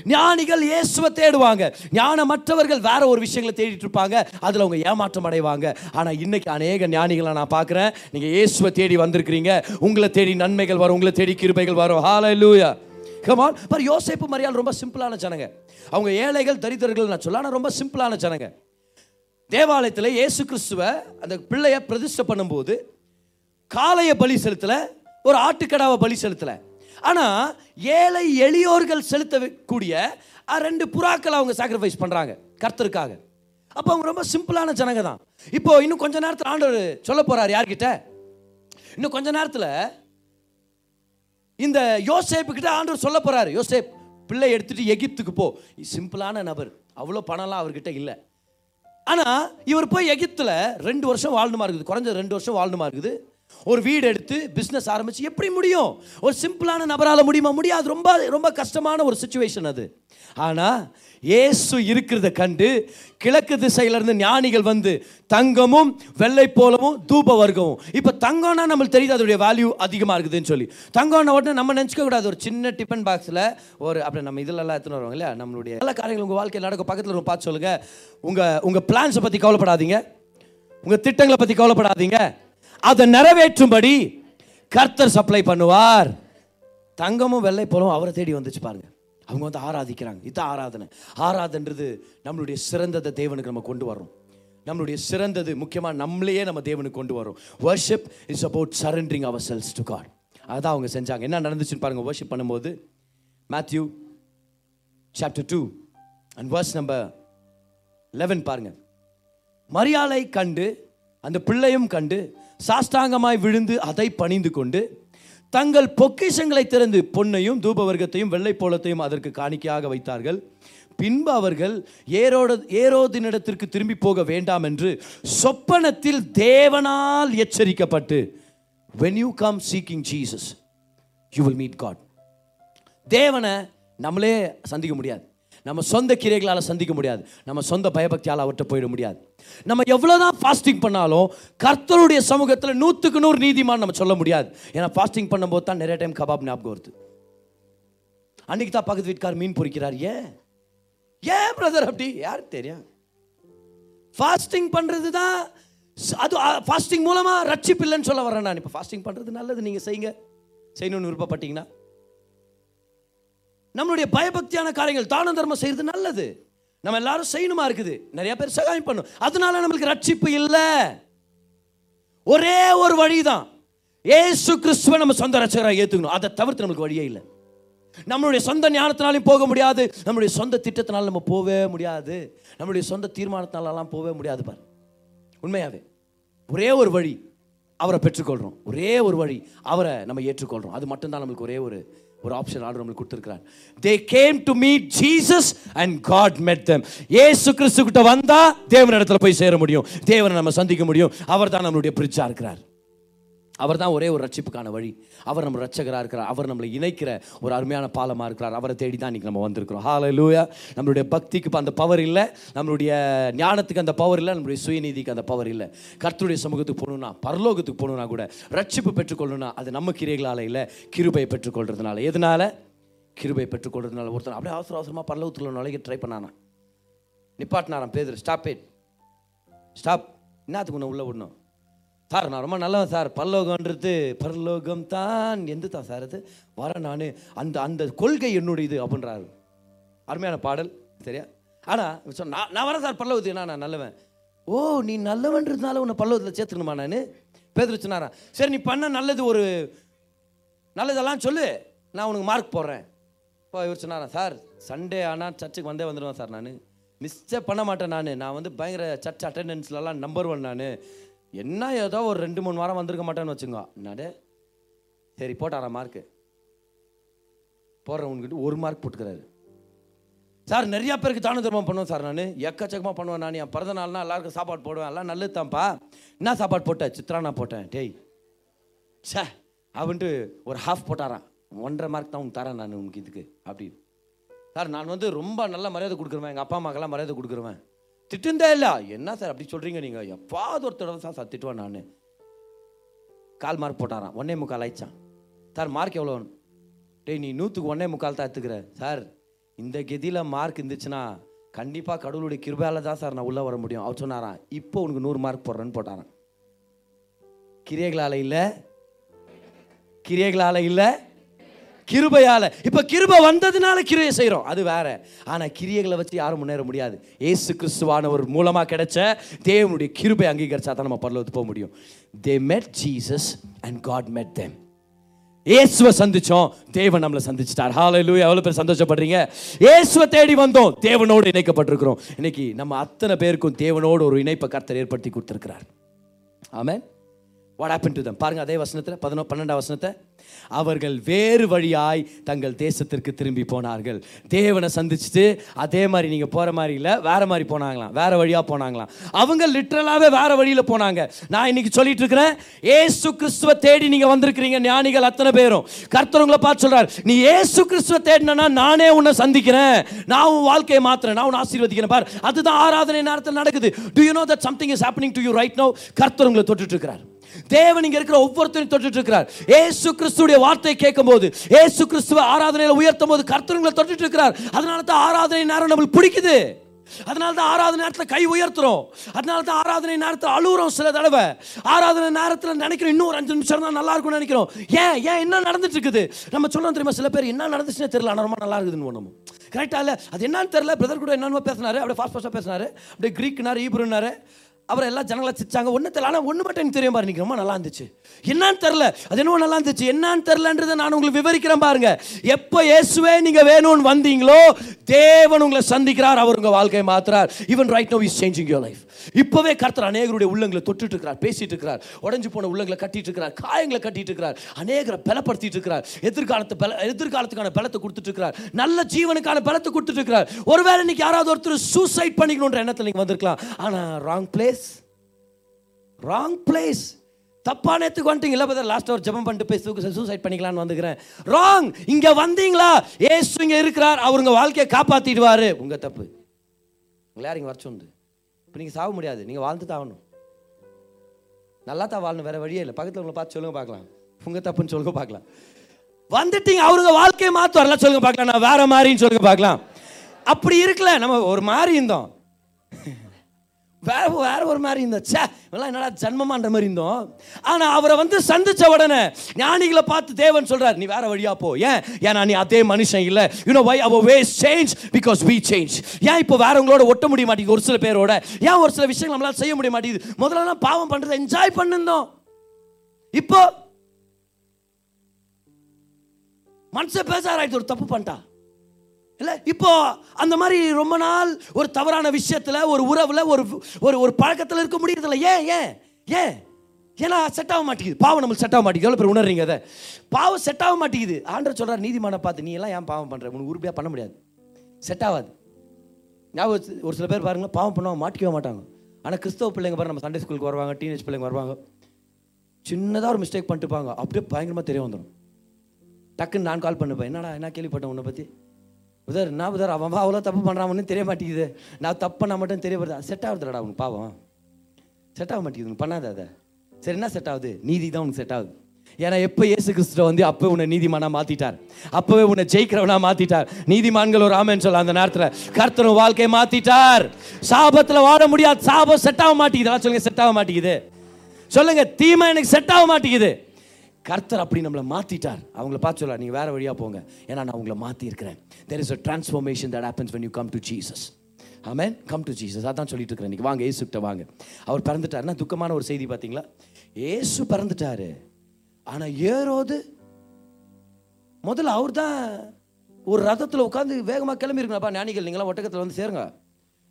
ஞானிகள் இயேசுவை தேடுவாங்க. ஞானமற்றவர்கள் வேற ஒரு விஷயங்களை தேடிட்டு இருப்பாங்க. அதில் அவங்க ஏமாற்றம் அடைவாங்க. ஆனால் இன்னைக்கு அநேக ஞானிகளை நான் பார்க்குறேன். நீங்கள் இயேசுவை தேடி வந்திருக்கிறீங்க. உங்களை தேடி நன்மைகள் வரும். உங்களை தேடி கிருபைகள் வரும். ஹalleluya கமான் பர் யோசிப்பு மரியாள் ரொம்ப சிம்பிளான ஜனங்க. அவங்க ஏழைகள் தரித்திரர்கள் நான் சொல்ல ஆனால் ரொம்ப சிம்பிளான ஜனங்க. தேவாலயத்தில் இயேசு கிறிஸ்துவை அந்த பிள்ளையை பிரதிஷ்டை பண்ணும்போது காளையை பலி செலுத்தலை ஒரு ஆட்டுக்கடாவை பலி செலுத்தலை. ஆனால் ஏழை எளியோர்கள் செலுத்தக்கூடிய ரெண்டு புறாக்களை அவங்க சாக்ரிஃபைஸ் பண்ணுறாங்க கர்த்தருக்காக. அப்போ அவங்க ரொம்ப சிம்பிளான ஜனங்க தான். இப்போ இன்னும் கொஞ்ச நேரத்தில் ஆண்டவர் சொல்ல போகிறார் யார்கிட்ட? இன்னும் கொஞ்ச நேரத்தில் இந்த யோசேப்பு கிட்ட ஆண்டவர் சொல்ல போகிறார் யோசேப் பிள்ளை எடுத்துட்டு எகிப்துக்கு போ. சிம்பிளான நபர். அவ்வளோ பணம்லாம் அவர்கிட்ட இல்லை. ஆனால் இவர் போய் எகிப்தில் ரெண்டு வருஷம் வாழணுமா இருக்குது? குறைஞ்சது ரெண்டு வருஷம் வாழணுமா இருக்குது? ஒரு வீடு எடுத்து பிஸ்னஸ் ஆரம்பித்து எப்படி முடியும்? ஒரு சிம்பிளான நபரால் முடியுமா? முடியாது. ரொம்ப ரொம்ப கஷ்டமான ஒரு சுச்சுவேஷன் அது. ஆனால் இயேசு இருக்கிறத கண்டு கிழக்கு திசையிலேருந்து ஞானிகள் வந்து தங்கமும் வெள்ளை போலவும் தூப வர்க்கமும். இப்போ தங்கம்னா நம்மளுக்கு தெரியுது அதோடைய வேல்யூ அதிகமாக இருக்குதுன்னு சொல்லி. தங்கம்னா உடனே நம்ம நினச்சிக்க கூடாது. ஒரு சின்ன டிஃபன் பாக்ஸில் ஒரு அப்படி நம்ம இதிலெல்லாம் எடுத்துன்னு வருவாங்க இல்லையா? நம்மளுடைய நல்ல காரியங்கள் உங்கள் வாழ்க்கையில் நடக்கும். பக்கத்தில் ஒரு பார்த்து சொல்லுங்கள் உங்கள் உங்கள் பிளான்ஸை பற்றி கவலைப்படாதீங்க. உங்கள் திட்டங்களை பற்றி கவலைப்படாதீங்க. அதை நிறைவேற்றும்படி கர்த்தர் சப்ளை பண்ணுவார். தங்கமும் வெள்ளை போலும் அவரை தேடி வந்துச்சு பாருங்க. அவங்க வந்து ஆராதிக்கிறாங்க. இதுதான் ஆராதனை. ஆராதன்றது நம்மளுடைய சிறந்ததை தேவனுக்கு நம்ம கொண்டு வரோம் நம்மளுடைய சிறந்தது முக்கியமாக நம்மளையே நம்ம தேவனுக்கு கொண்டு வரோம் worship is about surrendering ourselves to God அதான் அவங்க செஞ்சாங்க. என்ன நடந்துச்சுன்னு பாருங்க. வர்ஷிப் பண்ணும்போது Matthew chapter two and verse number eleven பாருங்க. மரியாதை கண்டு அந்த பிள்ளையும் கண்டு சாஷ்டாங்கமாய் விழுந்து அதை பணிந்து கொண்டு தங்கள் பொக்கிஷங்களை திறந்து பொன்னையும் தூபவர்க்கத்தையும் வெள்ளை போலத்தையும் அதற்கு காணிக்கையாக வைத்தார்கள். பின்பு அவர்கள் ஏரோட ஏரோதினிடத்திற்கு திரும்பி போக வேண்டாம் என்று சொப்பனத்தில் தேவனால் எச்சரிக்கப்பட்டு when you come seeking Jesus you will meet God தேவனை நம்மளே சந்திக்க முடியாது. நம்ம சொந்த கிரைகளால் சந்திக்க முடியாது. நம்ம சொந்த பயபக்தியால் அவர்கிட்ட போயிட முடியாது. நம்ம எவ்வளோதான் ஃபாஸ்டிங் பண்ணாலும் கர்த்தருடைய சமூகத்தில் நூற்றுக்கு நூறு நீதிமான் நம்ம சொல்ல முடியாது. ஏன்னா ஃபாஸ்டிங் பண்ணும்போது தான் நிறைய டைம் கபாப் ஞாபகம் வருது. அன்னைக்கு தான் பக்கத்து வீட்டுக்கார் மீன் பொறிக்கிறார். ஏன்? ஏன் பிரதர் அப்படி? யாருக்கு தெரியும்? ஃபாஸ்டிங் பண்ணுறது தான் அது ஃபாஸ்டிங் மூலமாக ரட்சிப்பு இல்லைன்னு சொல்ல வரேன் நான். இப்போ ஃபாஸ்டிங் பண்ணுறது நல்லது. நீங்கள் செய்யுங்க செய்யணும்னு விருப்பப்பட்டீங்கன்னா. நம்மளுடைய பயபக்தியான காரியங்கள் தான தர்மம் செய்யறது நல்லது. நம்ம எல்லாரும் செய்யணுமா இருக்குது? நிறைய பேர் சகாயம் பண்ணும். அதனால நம்மளுக்கு ரட்சிப்பு இல்லை. ஒரே ஒரு வழிதான். ஏசு கிறிஸ்துவை நம்ம சொந்த ரட்சகராக ஏற்றுக்கணும் அதை தவிர்த்து நம்மளுக்கு வழியே இல்லை. நம்மளுடைய சொந்த ஞானத்தினாலையும் போக முடியாது. நம்மளுடைய சொந்த திட்டத்தினால நம்ம போகவே முடியாது. நம்மளுடைய சொந்த தீர்மானத்தினாலலாம் போகவே முடியாது பார். உண்மையாவே. ஒரே ஒரு வழி. அவரை பெற்றுக்கொள்கிறோம் ஒரே ஒரு வழி. அவரை நம்ம ஏற்றுக்கொள்கிறோம் அது மட்டும்தான் நம்மளுக்கு ஒரே ஒரு ஒரு ஆப்ஷன் ஆர்டர் நம்மளுக்கு கொடுத்துருக்கிறார். They came to meet Jesus and God met them ஏசு கிறிஸ்து கிட்ட வந்தா தேவன் இடத்துல போய் சேர முடியும். தேவனை நம்ம சந்திக்க முடியும். அவர் தான் நம்மளுடைய பிரிட்ஜா இருக்கிறார். அவர் தான் ஒரே ஒரு ரட்சிப்புக்கான வழி. அவர் நம்ம ரட்சகராக இருக்கிறார். அவர் நம்மளை இணைக்கிற ஒரு அருமையான பாலமாக இருக்கிறார். அவரை தேடி தான் இன்றைக்கி நம்ம வந்திருக்கிறோம். ஹalleluya நம்மளுடைய பக்திக்கு அந்த பவர் இல்லை. நம்மளுடைய ஞானத்துக்கு அந்த பவர் இல்லை. நம்மளுடைய சுயநீதிக்கு அந்த பவர் இல்லை. கர்த்தருடைய சமூகத்துக்கு போகணும்னா பரலோகத்துக்கு போகணும்னா கூட ரட்சிப்பு பெற்றுக்கொள்ளணும்னா அது நம்ம கிரைகளால் இல்லை கிருபை பெற்றுக்கொள்றதுனால. எதனால்? கிருபை பெற்றுக்கொள்றதுனால ஒருத்தன் அப்படியே அவசர அவசரமாக பரலோகத்தில் நுழைக்க ட்ரை பண்ணானா. நிப்பாட்டினாராம் பேதர். ஸ்டாப் இட் ஸ்டாப் என்னத்துக்கு உன்னை உள்ளே விடணும்? சார் நான் ரொம்ப நல்லவன் சார். பரலோகன்றது பரலோகம் தான் எந்த தான் சார் அது? வரேன் நான். அந்த அந்த கொள்கை என்னுடைய இது அப்படின்றாரு. அருமையான பாடல். சரியா? ஆனால் நான் நான் வரேன் சார் பல்லவத்துக்கு நான் நான் நல்லவன். ஓ நீ நல்லவன்றதுனால உன்னை பல்லவத்தில் சேர்த்துக்கணுமா நான்? பேதர் சொன்னாராம் சரி நீ பண்ண நல்லது ஒரு நல்லதெல்லாம் சொல்லு. நான் உனக்கு மார்க் போடுறேன். இப்போ இவர் சொன்னாரா சார் சண்டே ஆனால் சர்ச்சுக்கு வந்தே வந்துடுவேன் சார் நான். மிஸ்ஸே பண்ண மாட்டேன் நான். நான் வந்து பயங்கர சர்ச் அட்டெண்டன்ஸ்லலாம் நம்பர் ஒன் நான். என்ன ஏதோ ஒரு ரெண்டு மூணு வாரம் வந்திருக்க மாட்டேன்னு வச்சுங்க என்னடே? சரி போட்டாரா மார்க்கு போடுறவனுக்கிட்ட ஒரு மார்க் போட்டுக்கிறாரு. சார் நிறைய பேருக்கு தான தர்மம் பண்ணுவேன் சார் நான். எக்கச்சக்கமாக பண்ணுவேன் நான். என் பிறந்த நாள்னா எல்லாருக்கும் சாப்பாடு போடுவேன். எல்லாம் நல்லது தான்ப்பா என்ன சாப்பாடு போட்டேன் சித்ரானா போட்டேன். டேய். சே அப்படின்ட்டு ஒரு ஹாஃப் போட்டாரான் ஒன்றரை மார்க் தான் உனக்கு தரேன் நான் உனக்கு இதுக்கு. அப்படி சார் நான் வந்து ரொம்ப நல்ல மரியாதை கொடுக்குறேன் எங்கள் அப்பா அம்மாக்கெல்லாம் மரியாதை கொடுக்குறேன் திட்டுந்தே இல்லை என்ன சார் அப்படி சொல்கிறீங்க நீங்கள் எப்பாவது ஒரு தடவை தான் சார் திட்டுவேன் நான். கால் மார்க் போட்டாரான் ஒன்னே முக்கால் ஆயிடுச்சான் சார் மார்க் எவ்வளோ டேய் நீ நூற்றுக்கு ஒன்னே முக்கால் தான் எடுத்துக்கிற. சார் இந்த கெதியில் மார்க் இருந்துச்சுன்னா கண்டிப்பாக கடவுளுடைய கிருபையால தான் சார் நான் உள்ளே வர முடியும். அவர் சொன்னாராம். இப்போ உனக்கு நூறு மார்க் போடுறேன்னு போட்டாரான் கிரியைகளால் இல்லை. கிரியைகளால் இல்லை. கிருபையால். இப்போ கிருபை வந்ததுனால கிரியை செய்கிறோம் அது வேற. ஆனால் கிரியைகளை வச்சு யாரும் முன்னேற முடியாது. ஏசு கிறிஸ்துவானவர் மூலமாக கிடைச்ச தேவனுடைய கிருபை அங்கீகரிச்சா தான் நம்ம பரலோகத்துக்கு போக முடியும். They met Jesus and God met them. இயேசுவை சந்திச்சோம். தேவன் நம்மளை சந்திச்சிட்டார். ஹாலை ஹalleluya எவ்வளோ பேர் சந்தோஷப்படுறீங்க? இயேசுவை தேடி வந்தோம். தேவனோடு இணைக்கப்பட்டிருக்கிறோம். இன்னைக்கு நம்ம அத்தனை பேருக்கும் தேவனோடு ஒரு இணைப்பை கர்த்தர் ஏற்படுத்தி கொடுத்துருக்கிறார். ஆமாம் வாட் ஆப்பன் டு தம் பாருங்கள் அதே வசனத்தில் பதினோ பன்னெண்டாம் வசனத்தை. அவர்கள் வேறு வழியாய் தங்கள் தேசத்திற்கு திரும்பி போனார்கள். தேவனை சந்திச்சுட்டு அதே மாதிரி நீங்கள் போகிற மாதிரி இல்லை வேற மாதிரி போனாங்களாம். வேறு வழியாக போனாங்களாம். அவங்க லிட்ரலாகவே வேறு வழியில் போனாங்க. நான் இன்னைக்கு சொல்லிட்டு இருக்கிறேன் ஏசு கிறிஸ்துவ தேடி நீங்கள் வந்திருக்கிறீங்க ஞானிகள் அத்தனை பேரும். கர்த்தரவங்களை பார்த்து சொல்கிறார் நீ ஏசு கிறிஸ்துவ தேடினா நானே உன்னை சந்திக்கிறேன். நான் உன் வாழ்க்கையை மாத்துறேன். நான் உன் ஆசீர்வதிக்கிறேன். பார் அதுதான் ஆராதனை நேரத்தில் நடக்குது. Do you know that something is happening to you right now கர்த்தர் உங்களை தொட்டுட்டு இருக்கிறார். தேவன் இங்க இருக்கிற ஒவ்வொருத்தரும் தொட்டுட்டு இருக்கிறார் ஏசு கிறிஸ்துடைய வார்த்தை கேட்கும் போது ஏசு கிறிஸ்துவ ஆராதனையில உயர்த்தும் போது கர்த்தருங்களை தொட்டுட்டு இருக்கிறார் அதனால தான் ஆராதனை நேரம் நம்மளுக்கு பிடிக்குது. அதனால தான் ஆராதனை நேரத்தில் கை உயர்த்துறோம். அதனால தான் ஆராதனை நேரத்தில் அழுகுறோம் சில தடவை. ஆராதனை நேரத்தில் நினைக்கிறோம் இன்னும் ஒரு அஞ்சு நிமிஷம் தான் நல்லா இருக்கும்னு நினைக்கிறோம். ஏன் ஏன் என்ன நடந்துட்டு இருக்குது நம்ம சொல்லணும் தெரியுமா சில பேர் என்ன நடந்துச்சுன்னே தெரியல ஆனால் ரொம்ப நல்லா இருக்குதுன்னு ஒன்றும் கரெக்டாக இல்லை? அது என்னன்னு தெரியல. பிரதர் கூட என்னென்னமோ பேசினாரு. அப்படியே ஃபாஸ்ட் ஃபாஸ்ட்டாக பேசினாரு. அப்படியே க்ரீக்னாரு ஈப்ருன்னாரு அவர் எல்லாம் ஜனங்களை சிரிச்சாங்க. ஒன்றும் தெரியல. ஆனால் ஒன்று மட்டும் எனக்கு தெரியும் பாருங்க இன்னைக்கு ரொம்ப நல்லா இருந்துச்சு. என்னன்னு தெரில அது என்னவோ நல்லா இருந்துச்சு. என்னன்னு தெரிலன்றதை நான் உங்களுக்கு விவரிக்கிறேன் பாருங்க. எப்போ இயேசுவே நீங்கள் வேணும்னு வந்தீங்களோ தேவன் உங்களை சந்திக்கிறார். அவர் உங்கள் வாழ்க்கையை மாத்துறார். Even right now is changing your life இப்போவே கருத்தர் அநேகருடைய உள்ளங்களை தொட்டுட்டு இருக்கிறார் பேசிட்டு இருக்கிறார் உடஞ்சு போன உள்ளங்களை கட்டிட்டு இருக்கிறார் காயங்களை கட்டிட்டு இருக்கிறார் அநேகரை பலப்படுத்திட்டு இருக்கிறார் எதிர்காலத்தை பல எதிர்காலத்துக்கான பலத்தை கொடுத்துட்டு இருக்கிறார் நல்ல ஜீவனுக்கான பலத்தை கொடுத்துட்டு இருக்கிறார் ஒருவேளை இன்னைக்கு யாராவது ஒருத்தர் சூசைட் பண்ணிக்கணுன்ற எண்ணத்தில் நீங்கள் வந்திருக்கலாம். ஆனால் ராங் பிளேஸ் ராங் பிளேஸ் தப்பான இடத்துக்கு வந்துட்டீங்களா பதர் லாஸ்ட் ஒரு ஜெபம் பண்ணிட்டு போய் சூசைட் பண்ணிக்கலாம்னு வந்துக்கிறேன். ராங் இங்க வந்தீங்களா? ஏசு இங்க இருக்கிறார். அவர் உங்க வாழ்க்கையை காப்பாத்திடுவாரு. உங்க தப்பு. உங்களை யார் இங்க வர சொந்து இப்போ நீங்க சாக முடியாது. நீங்க வாழ்ந்து தான் ஆகணும். நல்லா தான் வாழணும். வேற வழியே இல்லை. பக்கத்தில் உங்களை பார்த்து சொல்லுங்க பார்க்கலாம். உங்க தப்புன்னு சொல்லுங்க பார்க்கலாம். வந்துட்டீங்க. அவருங்க வாழ்க்கையை மாத்து வரலாம் சொல்லுங்க பார்க்கலாம். நான் வேற மாதிரின்னு சொல்லுங்க பார்க்கலாம். அப்படி இருக்கல. நம்ம ஒரு மாதிரி இருந்தோம். வேற வேற ஒரு மாதிரி இருந்தோம் ச்சே இவெல்லாம் என்னடா ஜன்மமான்ற மாதிரி இருந்தோம். ஆனால் அவரை வந்து சந்திச்ச உடனே ஞானிகளை பார்த்து தேவன் சொல்றார் நீ வேற வழியா போ. ஏன்? ஏன்னா நீ அதே மனுஷன் இல்லை. You know why our ways change because we change ஏன் இப்போ வேறவங்களோட ஒட்ட முடிய மாட்டேங்குது ஒரு சில பேரோட? ஏன் ஒரு சில விஷயங்கள் நம்மளால் செய்ய முடிய மாட்டேங்குது? முதல்ல பாவம் பண்றதை என்ஜாய் பண்ணிருந்தோம். இப்போ மனுஷன் பேசாராயிட்டு ஒரு தப்பு பண்ணிட்டா இல்லை இப்போ அந்த மாதிரி ரொம்ப நாள் ஒரு தவறான விஷயத்தில் ஒரு உறவில் ஒரு ஒரு ஒரு பழக்கத்தில் இருக்க முடியறதில்ல. ஏன் ஏன் ஏன்? ஏன்னா செட் ஆக மாட்டேங்குது. பாவம் நம்மளுக்கு செட் ஆக மாட்டேங்குது. எவ்வளோ பேர் உணர்றீங்க அதை? பாவம் செட் ஆக மாட்டேங்குது. ஆண்டர் சொல்கிறார் நீதிமான பார்த்து நீ எல்லாம் ஏன் பாவம் பண்ணுற உனக்கு உறுப்பியாக பண்ண முடியாது. செட் ஆகாது. ஞாபகம் ஒரு சில பேர் பாருங்கள் பாவம் பண்ணுவாங்க மாட்டிக்கவே மாட்டாங்க. ஆனால் கிறிஸ்தவ பிள்ளைங்க பாருங்க நம்ம சண்டே ஸ்கூலுக்கு வருவாங்க டீனேஜ் பிள்ளைங்க வருவாங்க. சின்னதாக ஒரு மிஸ்டேக் பண்ணிட்டுப்பாங்க. அப்படியே பயங்கரமாக தெரிய வந்துடும் டக்குன்னு நான் கால் பண்ணுப்பேன் என்னடா என்ன கேள்விப்பட்டேன் உன்னை பற்றி உதர் என்ன உதர் அவன் அவ்வளோ தப்பு பண்ணுறான்னு தெரிய மாட்டேங்குது. நான் தப்பு பண்ண மட்டும் தெரிய வருது செட் ஆகுதுலடா உனக்கு பாவம். செட் ஆக மாட்டேங்குது உனக்கு பண்ணாத அதை. சரி என்ன செட் ஆகுது? நீதி தான் உனக்கு செட் ஆகுது. ஏன்னா எப்போ இயேசு கிறிஸ்துவ வந்து அப்போ உன்னை நீதிமானாக மாற்றிட்டார் அப்போவே உன்னை ஜெயிக்கிறவனாக மாற்றிட்டார் நீதிமான்கள் ஒரு ஆமென்னு சொல்ல அந்த நேரத்தில் கர்த்தரும் வாழ்க்கையை மாற்றிட்டார் சாபத்தில் வாழ முடியாது. சாபம் செட் ஆக மாட்டேங்குது. சொல்லுங்கள் சொல்லுங்க செட் ஆக மாட்டேங்குது. சொல்லுங்க தீமை எனக்கு செட் ஆக மாட்டேங்குது. கர்த்தர் அப்படி நம்மளை மாற்றிட்டார் அவங்கள பார்த்து சொல்ல நீங்கள் வேறு வழியாக போங்க. ஏன்னா நான் உங்களை மாற்றிருக்கிறேன் இருக்கிறேன் is a a that happens when you come to Jesus Jesus. Come to Jesus அதான் சொல்லிட்டு இருக்கிறேன். இன்னைக்கு வாங்க ஏசுக்கிட்ட வாங்க. அவர் பிறந்துட்டாருன்னா துக்கமான ஒரு செய்தி பார்த்தீங்களா? ஏசு பிறந்துட்டாரு. ஆனால் ஏரோது முதல்ல அவர் தான் ஒரு ரதத்தில் உட்காந்து வேகமாக கிளம்பியிருக்கணும்ப்பா ஞானிகள் நீங்களாம் ஒட்டகத்தில் வந்து சேருங்க.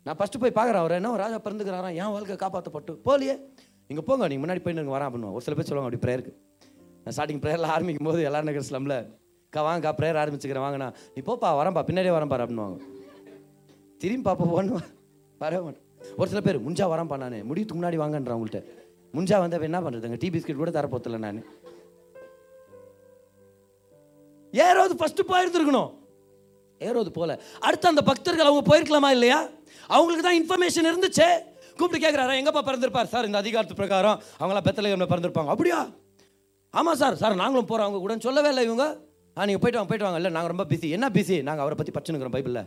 நான் ஃபஸ்ட்டு போய் பார்க்குறேன் அவர். என்ன ராஜா பிறந்துக்கிறாராம் என் வாழ்க்கை காப்பாற்றப்பட்டு போலியே. நீங்கள் போங்க நீங்கள் முன்னாடி போய் நீங்கள் வரேன் அப்படின்னு. ஒரு சில பேர் சொல்லுவாங்க அப்படி ப்ரேயருக்கு நான் ஸ்டார்டிங் ப்ரேயரில் ஆரம்பிக்கும் போது எல்லா நகர் ஸ்லம்ல கா வாங்கக்கா ப்ரேயர் ஆரம்பிச்சுக்கிறேன் வாங்கண்ணா. நீ போப்பா வரேன்ப்பா பின்னாடியே வரேன் பாரு அப்படின்னுவாங்க. திரும்பி பாப்பா போன்னு வரவே மாட்டேன். ஒரு சில பேர் முஞ்சா வரேன்ப்பா நான். முடிவுக்கு முன்னாடி வாங்கன்றேன் உங்கள்கிட்ட முஞ்சா வந்து என்ன பண்ணுறதுங்க டீ பிஸ்கெட் கூட தரப்போத்தில் நான். ஏறாவது ஃபஸ்ட்டு போயிருந்துருக்கணும். ஏறாவது போல. அடுத்து அந்த பக்தர்கள் அவங்க போயிருக்கலாமா இல்லையா? அவங்களுக்கு தான் இன்ஃபர்மேஷன் இருந்துச்சே. கூப்பிட்டு கேட்குறாரு எங்கப்பா பிறந்திருப்பார்? சார் இந்த அதிகாரத்து பிரகாரம் அவங்களாம் பெத்தலையில் பிறந்திருப்பாங்க. அப்படியா? ஆமாம் சார் சார் நாங்களும் போகிறோம் அவங்க கூட சொல்லவே இல்லை இவங்க. ஆ நீங்கள் போயிட்டு வாங்க போயிட்டு வாங்க. இல்லை நாங்கள் ரொம்ப பிஸி என்ன பிஸி நாங்கள் அவரை பற்றி பச்சனுக்கிறோம் பைபிளில்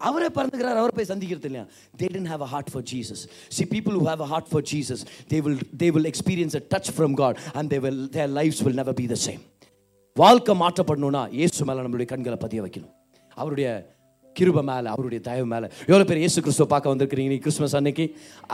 அவரே பிறந்துக்கிறார் அவரை போய் சந்திக்கிறது இல்லையா? They tend have a heart for Jesus see people who have a heart for Jesus they will they will experience a touch from God and they will their lives will never be the same வாழ்க்கை மாற்றப்படணும்னா இயேசு மேலே நம்மளுடைய கண்களை பதிய வைக்கணும். அவருடைய கிருப மேலே அவருடைய தயவு மேலே எவ்வளோ பேர் இயேசு கிறிஸ்துவ பார்க்க வந்திருக்கிறீங்க நீ கிறிஸ்மஸ் அன்னைக்கு?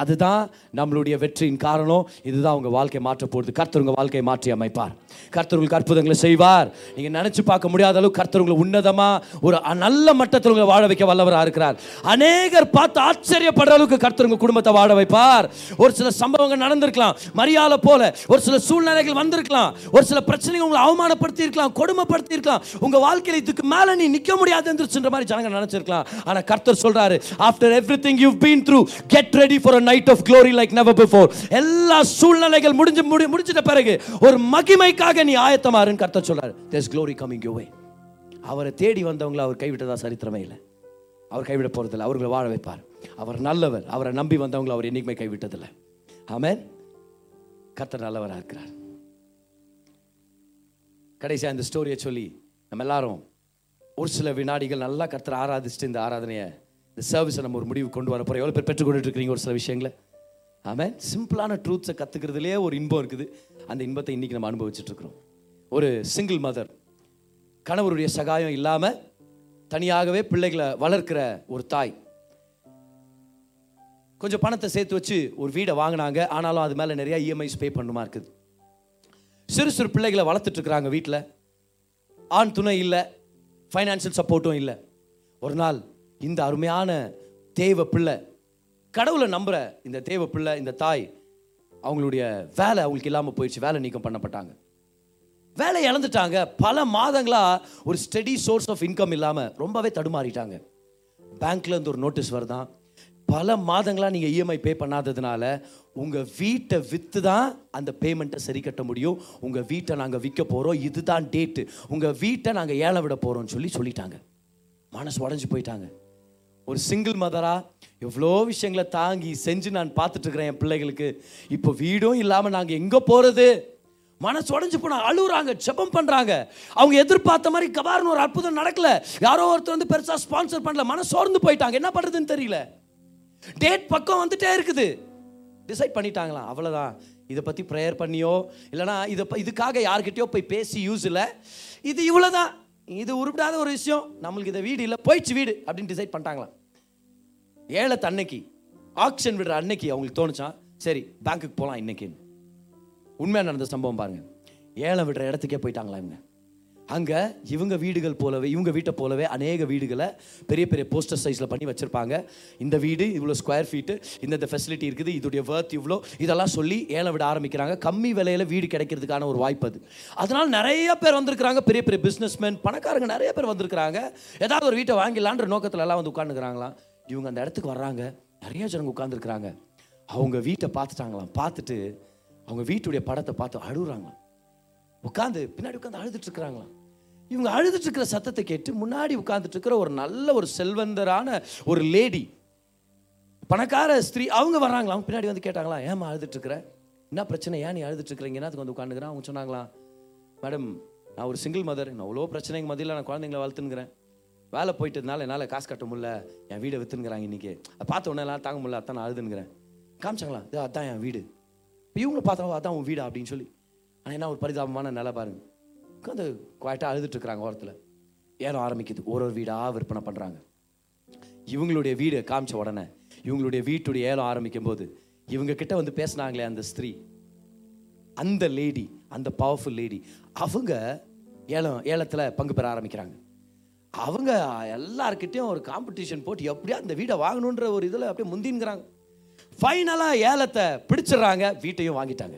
அதுதான் நம்மளுடைய வெற்றியின் காரணம். இதுதான் உங்கள் வாழ்க்கை மாற்ற போகிறது கர்த்தர் உங்கள் வாழ்க்கையை மாற்றி அமைப்பார். கர்த்தர் உங்களுக்கு அற்புதங்களை செய்வார். நீங்கள் நினச்சி பார்க்க முடியாத அளவு கர்த்தர் உங்களை உன்னதமாக ஒரு நல்ல மட்டத்தில் உங்களை வாழ வைக்க வல்லவராக இருக்கிறார். அநேகர் பார்த்து ஆச்சரியப்படுற அளவுக்கு கர்த்தர் உங்கள் குடும்பத்தை வாழ வைப்பார். ஒரு சில சம்பவங்கள் நடந்திருக்கலாம். மரியாதை போல. ஒரு சில சூழ்நிலைகள் வந்திருக்கலாம். ஒரு சில பிரச்சனைகள் உங்களை அவமானப்படுத்தி இருக்கலாம் கொடுமைப்படுத்தி இருக்கலாம் உங்க வாழ்க்கையில இதுக்கு மேல நீ நிற்க முடியாது எந்திரிச்சுன்ற மாதிரி ஜனங்க நினைச்சிருக்கலாம் ஆனா கர்த்தர் சொல்றாரு after everything you been through get ready for a night of glory like never before எல்லா சூழ்நிலைகள் முடிஞ்சு முடி முடிஞ்சிட்ட பிறகு ஒரு மகிமைக்காக நீ ஆயத்தமாருன்னு கர்த்தர் சொல்றாரு. There's glory coming you way அவரை தேடி வந்தவங்களை அவர் கைவிட்டதா சரித்திரமே இல்லை. அவர் கைவிட போறதில்லை. அவர்களை வாழ வைப்பார். அவர் நல்லவர். அவரை நம்பி வந்தவங்களை அவர் என்றைக்குமே கைவிட்டதில்லை. ஆமென் கர்த்தர் நல்லவராக இருக்கிறார். கடைசியாக இந்த ஸ்டோரியை சொல்லி நம்ம எல்லாரும் ஒரு சில வினாடிகள் நல்லா கர்த்தர் ஆராதிச்சுட்டு இந்த ஆராதனையை இந்த சர்வீஸை நம்ம ஒரு முடிவு கொண்டு வர போகிறோம் எவ்வளோ பேர் பெற்றுக்கொண்டுட்டு இருக்கிறீங்க ஒரு சில விஷயங்களை? ஆமாம் சிம்பிளான ட்ரூத்ஸை கற்றுக்கிறதுலே ஒரு இன்பம் இருக்குது. அந்த இன்பத்தை இன்றைக்கி நம்ம அனுபவிச்சுட்ருக்குறோம். ஒரு சிங்கிள் மதர் கணவருடைய சகாயம் இல்லாமல் தனியாகவே பிள்ளைகளை வளர்க்கிற ஒரு தாய். கொஞ்சம் பணத்தை சேர்த்து வச்சு ஒரு வீடை வாங்கினாங்க. ஆனாலும் அது மேலே நிறைய இஎம்ஐஸ் பே பண்ணுமா இருக்குது. சிறு சிறு பிள்ளைகளை வளர்த்துட்ருக்குறாங்க வீட்டில் ஆண் துணை இல்லை. ஃபைனான்சியல் சப்போர்ட்டும் இல்லை. ஒரு நாள் இந்த அருமையான தேவ பிள்ளை கடவுளை நம்புகிற இந்த தேவ பிள்ளை இந்த தாய் அவங்களுடைய வேலை அவங்களுக்கு இல்லாமல் போயிடுச்சு. வேலை நீக்கம் பண்ணப்பட்டாங்க. வேலை இழந்துட்டாங்க. பல மாதங்களாக ஒரு ஸ்டெடி சோர்ஸ் ஆஃப் இன்கம் இல்லாமல் ரொம்பவே தடுமாறிட்டாங்க. பேங்க்லேருந்து ஒரு நோட்டீஸ் வருதான். பல மாதங்களாக நீங்கள் இஎம்ஐ பே பண்ணாததுனால உங்கள் வீட்டை விற்று தான் அந்த பேமெண்ட்டை சரி கட்ட முடியும். உங்கள் வீட்டை நாங்கள் விற்க போகிறோம் இதுதான் டேட்டு உங்கள் வீட்டை நாங்கள் ஏழை விட போகிறோம்னு சொல்லி சொல்லிட்டாங்க. மனசு உடஞ்சு போயிட்டாங்க. ஒரு சிங்கிள் மதராக எவ்வளோ விஷயங்களை தாங்கி செஞ்சு நான் பார்த்துட்ருக்குறேன் என் பிள்ளைகளுக்கு. இப்போ வீடும் இல்லாமல் நாங்கள் எங்கே போகிறது மனசு உடஞ்சு போனா அழுகுறாங்க ஜெபம் பண்ணுறாங்க அவங்க எதிர்பார்த்த மாதிரி கபார்னு ஒரு அற்புதம் நடக்கல. யாரோ ஒருத்தர் வந்து பெருசாக ஸ்பான்சர் பண்ணல. மனசு சோர்ந்து போயிட்டாங்க. என்ன பண்ணுறதுன்னு தெரியல. டேட் பக்கம் வந்துட்டே இருக்குது. டிசைட் பண்ணிட்டாங்களாம். அவ்வளோதான் இதை பற்றி ப்ரேயர் பண்ணியோ இல்லைனா இதை ப- இதுக்காக யார்கிட்டயோ போய் பேசி யூஸ் இல்லை. இது இவ்வளோதான் இது உருப்பிடாத ஒரு விஷயம். நம்மளுக்கு இதை வீடு இல்லை போயிடுச்சு வீடு அப்படின்னு டிசைட் பண்ணிட்டாங்களாம். ஏழை அன்னைக்கு ஆக்ஷன் விடுற அன்னைக்கு அவங்களுக்கு தோணுச்சான் சரி பேங்க்குக்கு போகலாம் இன்னைக்குன்னு. உண்மையாக நடந்த சம்பவம் பாருங்க. ஏழை விடுற இடத்துக்கே போயிட்டாங்களா இவங்க. அங்கே இவங்க வீடுகள் போலவே இவங்க வீட்டை போலவே அநேக வீடுகளை பெரிய பெரிய போஸ்டர் சைஸில் பண்ணி வச்சுருப்பாங்க. இந்த வீடு இவ்வளோ ஸ்கொயர் ஃபீட்டு இந்த ஃபெசிலிட்டி இருக்குது இதோடைய வர்த் இவ்வளோ இதெல்லாம் சொல்லி ஏழை விட ஆரம்பிக்கிறாங்க. கம்மி விலையில் வீடு கிடைக்கிறதுக்கான ஒரு வாய்ப்பு அது. அதனால் நிறைய பேர் வந்திருக்கிறாங்க பெரிய பெரிய பிஸ்னஸ்மேன் பணக்காரங்க நிறைய பேர் வந்திருக்கிறாங்க. ஏதாவது ஒரு வீட்டை வாங்கிடலான்ற நோக்கத்தில் எல்லாம் வந்து உட்காந்துக்கிறாங்களாம் இவங்க அந்த இடத்துக்கு வர்றாங்க. நிறைய ஜனங்க உட்காந்துருக்குறாங்க அவங்க வீட்டை பார்த்துட்டாங்களாம். பார்த்துட்டு அவங்க வீட்டுடைய படத்தை பார்த்து அழுகுறாங்களாம். உட்காந்து பின்னாடி உட்காந்து அழுதுட்டு இருக்கிறாங்களாம். இவங்க அழுதுட்டுருக்கிற சத்தத்தை கேட்டு முன்னாடி உட்காந்துட்டுருக்கிற ஒரு நல்ல ஒரு செல்வந்தரான ஒரு லேடி பணக்கார ஸ்திரீ அவங்க வர்றாங்களா? அவங்க பின்னாடி வந்து கேட்டாங்களா ஏமா அழுதுட்டுருக்குற? என்ன பிரச்சனை? ஏன் நீ அழுதுட்டு அதுக்கு வந்து உட்காந்துக்கிறேன் அவங்க சொன்னாங்களா மேடம் நான் ஒரு சிங்கிள் மதர் நான் அவ்வளோ பிரச்சனைங்க மதியில் நான் குழந்தைங்கள வளர்த்துனுங்கிறேன் வேலை போயிட்டதுனால என்னால் காசு கட்ட முடியல. என் வீடை வித்துனுங்கிறாங்க இன்றைக்கி அதை பார்த்த உடனே எல்லாம் தாங்க முடியல. அதான் நான் அழுதுனுங்கிறேன் காமிச்சாங்களா இது அதான் என் வீடு. இப்போ இவங்களை பார்த்தா அதான் உன் வீடா? அப்படின்னு சொல்லி. ஆனால் என்ன ஒரு பரிதாபமான நிலை பாருங்கள் உட்காந்து குவாய்ட்டாக அழுதுட்டுருக்குறாங்க ஓரத்தில். ஏலம் ஆரம்பிக்குது. ஒரு ஒரு வீடாக விற்பனை பண்ணுறாங்க இவங்களுடைய வீடு காமிச்ச உடனே இவங்களுடைய வீட்டுடைய ஏலம் ஆரம்பிக்கும் போது இவங்க கிட்ட வந்து பேசினாங்களே அந்த ஸ்திரீ. அந்த லேடி அந்த பவர்ஃபுல் லேடி அவங்க ஏலம் ஏலத்தில் பங்கு பெற ஆரம்பிக்கிறாங்க. அவங்க எல்லார்கிட்டேயும் ஒரு காம்படிஷன் போட்டு எப்படியா அந்த வீடை வாங்கணுன்ற ஒரு இதில் அப்படியே முந்தின்கிறாங்க. ஃபைனலாக ஏலத்தை பிடிச்சிடுறாங்க வீட்டையும் வாங்கிட்டாங்க.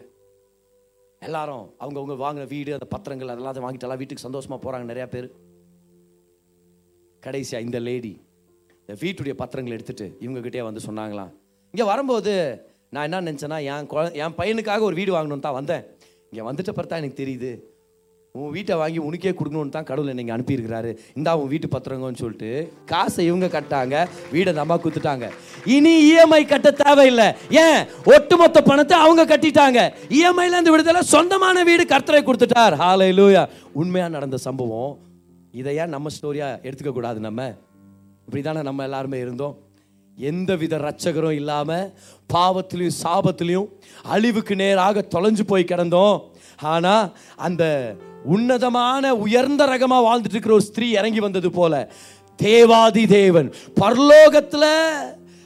எல்லாரும் அவங்கவுங்க வாங்கின வீடு அந்த பத்திரங்கள் அதெல்லாம் வாங்கிட்டு எல்லாம் வீட்டுக்கு சந்தோஷமா போறாங்க நிறைய பேர். கடைசியா இந்த லேடி இந்த வீட்டுடைய பத்திரங்களை எடுத்துட்டு இவங்க கிட்டே வந்து சொன்னாங்களாம் இங்கே வரும்போது நான் என்ன நினச்சேன்னா என் குழ என் பையனுக்காக ஒரு வீடு வாங்கணும்னு தான் வந்தேன். இங்கே வந்துட்ட பிறகு தான் எனக்கு தெரியுது. உன் வீட்டை வாங்கி உனக்கே கொடுக்கணும்னு தான் கடவுள் நீங்கள் அனுப்பியிருக்கிறாரு. இந்தா உன் வீட்டு பத்திரங்கன்னு சொல்லிட்டு காசை இவங்க கட்டாங்க வீடை நம்ம குத்துட்டாங்க இனி இஎம்ஐ கட்ட தேவையில்லை. ஏன்? ஒட்டுமொத்த பணத்தை அவங்க கட்டிட்டாங்க. இஎம்ஐல இருந்து விடுதலை சொந்தமான வீடு கர்த்தரை கொடுத்துட்டார். ஹாலை லூயா உண்மையாக நடந்த சம்பவம் இதை ஏன் நம்ம ஸ்டோரியாக எடுத்துக்க கூடாது நம்ம? இப்படிதானே நம்ம எல்லாருமே இருந்தோம். எந்த வித ரட்சகரும் இல்லாமல் பாவத்திலையும் சாபத்திலையும் அழிவுக்கு நேராக தொலைஞ்சு போய் கிடந்தோம். ஆனால் அந்த உன்னதமான உயர்ந்த ரகமாக வாழ்ந்துட்டு இருக்கிற ஒரு ஸ்திரீ இறங்கி வந்தது போல. தேவாதி தேவன் பரலோகத்தில்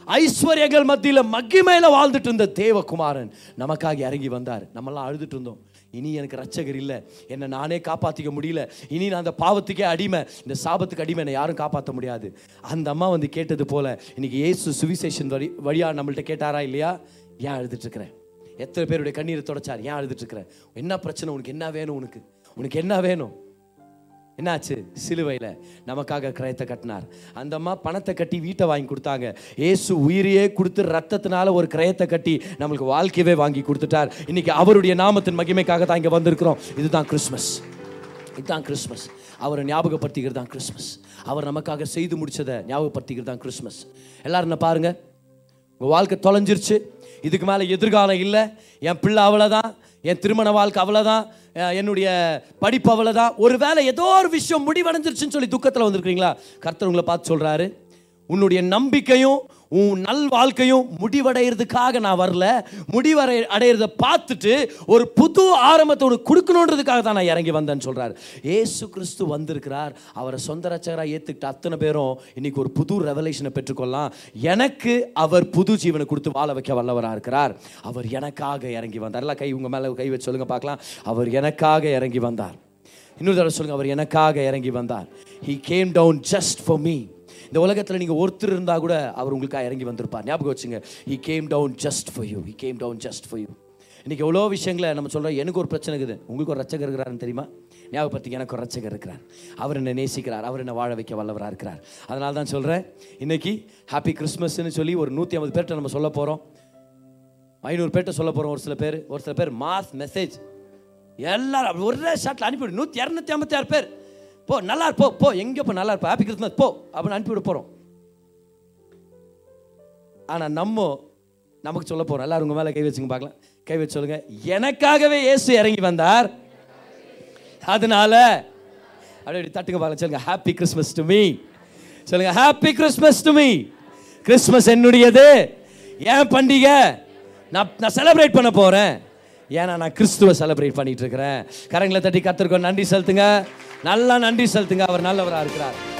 ஐஸ்வர்யங்கள் மத்தியில் மகிமையில் வாழ்ந்துட்டு இருந்த தேவகுமாரன் நமக்காக இறங்கி வந்தார். நம்மெல்லாம் அழுதுட்டு இருந்தோம் இனி எனக்கு ரட்சகர் இல்லை. என்னை நானே காப்பாற்றிக்க முடியல. இனி நான் அந்த பாவத்துக்கே அடிமை. இந்த சாபத்துக்கு அடிமை. என்னை யாரும் காப்பாற்ற முடியாது. அந்த அம்மா வந்து கேட்டது போல இன்னைக்கு ஏசு சுவிசேஷன் வழி வழியாக நம்மள்ட்ட கேட்டாரா இல்லையா? ஏன் அழுதுட்டு இருக்கிறேன் எத்தனை பேருடைய கண்ணீரை தொடச்சார். ஏன் அழுதுட்டு இருக்கிறேன் என்ன பிரச்சனை? உனக்கு என்ன வேணும் உனக்கு? உனக்கு என்ன வேணும்? என்னாச்சு? சிலுவையில் நமக்காக கிரயத்தை கட்டினார். அந்த அம்மா பணத்தை கட்டி வீட்டை வாங்கி கொடுத்தாங்க. ஏசு உயிரையே கொடுத்து ரத்தத்தினால ஒரு கிரயத்தை கட்டி நம்மளுக்கு வாழ்க்கையவே வாங்கி கொடுத்துட்டார். இன்னைக்கு அவருடைய நாமத்தின் மகிமைக்காக தான் இங்கே வந்திருக்கிறோம். இதுதான் கிறிஸ்மஸ் இதுதான் கிறிஸ்மஸ் அவரை ஞாபகப்படுத்திக்கிறது தான் கிறிஸ்மஸ் அவர் நமக்காக செய்து முடிச்சதை ஞாபகப்படுத்திக்கிறது தான் கிறிஸ்மஸ் எல்லாரும் என்ன பாருங்க. உங்கள் வாழ்க்கை தொலைஞ்சிருச்சு. இதுக்கு மேலே எதிர்காலம் இல்லை. என் பிள்ளை அவ்வளோதான் என் திருமண வாழ்க்கை அவ்வளோதான் என்னுடைய படிப்பு அவ்வளோதான் ஒருவேளை ஏதோ ஒரு விஷயம் முடிவடைஞ்சிருச்சுன்னு சொல்லி துக்கத்தில் வந்திருக்கிறீங்களா? கர்த்தர் உங்களை பார்த்து சொல்கிறாரு உன்னுடைய நம்பிக்கையும் உன் நல் வாழ்க்கையும் முடிவடைகிறதுக்காக நான் வரல. முடிவடை அடையிறத பார்த்துட்டு ஒரு புது ஆரம்பத்தை உனக்கு கொடுக்கணுன்றதுக்காக தான் நான் இறங்கி வந்தேன்னு சொல்கிறார் ஏசு கிறிஸ்து வந்திருக்கிறார். அவரை சொந்த ரச்சகராக ஏற்றுக்கிட்ட அத்தனை பேரும் இன்றைக்கி ஒரு புது ரெவலேஷனை பெற்றுக்கொள்ளலாம். எனக்கு அவர் புது ஜீவனை கொடுத்து வாழ வைக்க வல்லவராக இருக்கிறார். அவர் எனக்காக இறங்கி வந்தார். எல்லாம் கை உங்கள் மேலே கை வச்சு சொல்லுங்க பார்க்கலாம். அவர் எனக்காக இறங்கி வந்தார். இன்னொரு தடவை சொல்லுங்கள் அவர் எனக்காக இறங்கி வந்தார். He came down just for me இந்த உலகத்தில் நீங்கள் ஒருத்தர் இருந்தால் கூட அவர் உங்களுக்காக இறங்கி வந்திருப்பார். ஞாபகம் வச்சுங்க. He came down just for you he came down just for you இன்னைக்கு எவ்வளோ விஷயங்களை நம்ம சொல்கிறோம் எனக்கு ஒரு பிரச்சனை இருக்குது. உங்களுக்கு ஒரு ரச்சகர் இருக்கிறாருன்னு தெரியுமா? ஞாபகப்படுத்தி எனக்கு ஒரு ரச்சகர் இருக்கிறார். அவர் என்னை நேசிக்கிறார். அவர் என்னை வாழ வைக்க வல்லவராக இருக்கிறார். அதனால தான் சொல்கிறேன் இன்னைக்கு ஹாப்பி கிறிஸ்மஸ்ன்னு சொல்லி ஒரு நூற்றி ஐம்பது பேர்கிட்ட நம்ம சொல்ல போகிறோம் ஐநூறு பேர்கிட்ட சொல்ல போகிறோம் ஒரு சில பேர். ஒரு சில பேர் மாஸ் மெசேஜ் எல்லாரும் ஒரே ஷாட்டில் அனுப்பிவிடு. நூற்றி இரநூத்தி ஐம்பத்தி ஆறு பேர். போ நல்லா போ போ எங்கே போ நல்லா இருப்போ ஹாப்பி கிறிஸ்மஸ் போ அப்படின்னு அனுப்பிவிட போகிறோம் ஆனால் நம்ம நமக்கு சொல்ல போகிறோம் எல்லாரும் உங்கள் மேலே கை வச்சுங்க பார்க்கலாம். கை வச்சு சொல்லுங்கள் எனக்காகவே இயேசு இறங்கி வந்தார். அதனால அப்படியே அப்படி தட்டுங்க பார்க்கலாம். சொல்லுங்க ஹாப்பி கிறிஸ்மஸ் டு மீ சொல்லுங்க happy Christmas to me Christmas என்னுடையது. ஏன் பண்டிகை? நான் நான் செலிப்ரேட் பண்ண போகிறேன் ஏன்னா நான் கிறிஸ்துவ செலிப்ரேட் பண்ணிட்டு இருக்கிறேன் கரங்களை தட்டி கத்திருக்கோம் நன்றி செலுத்துங்க. நல்லா நன்றி செலுத்துங்க. அவர் நல்லவரா இருக்கிறார்.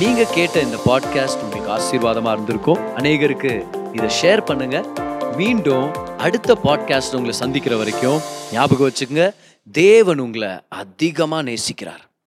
நீங்க கேட்ட இந்த பாட்காஸ்ட் உங்களுக்கு ஆசீர்வாதமா இருந்திருக்கும். அநேகருக்கு இதை ஷேர் பண்ணுங்க. மீண்டும் அடுத்த பாட்காஸ்ட் உங்களை சந்திக்கிற வரைக்கும் ஞாபகம் வச்சுக்கோங்க. தேவன் உங்களை அதிகமா நேசிக்கிறார்.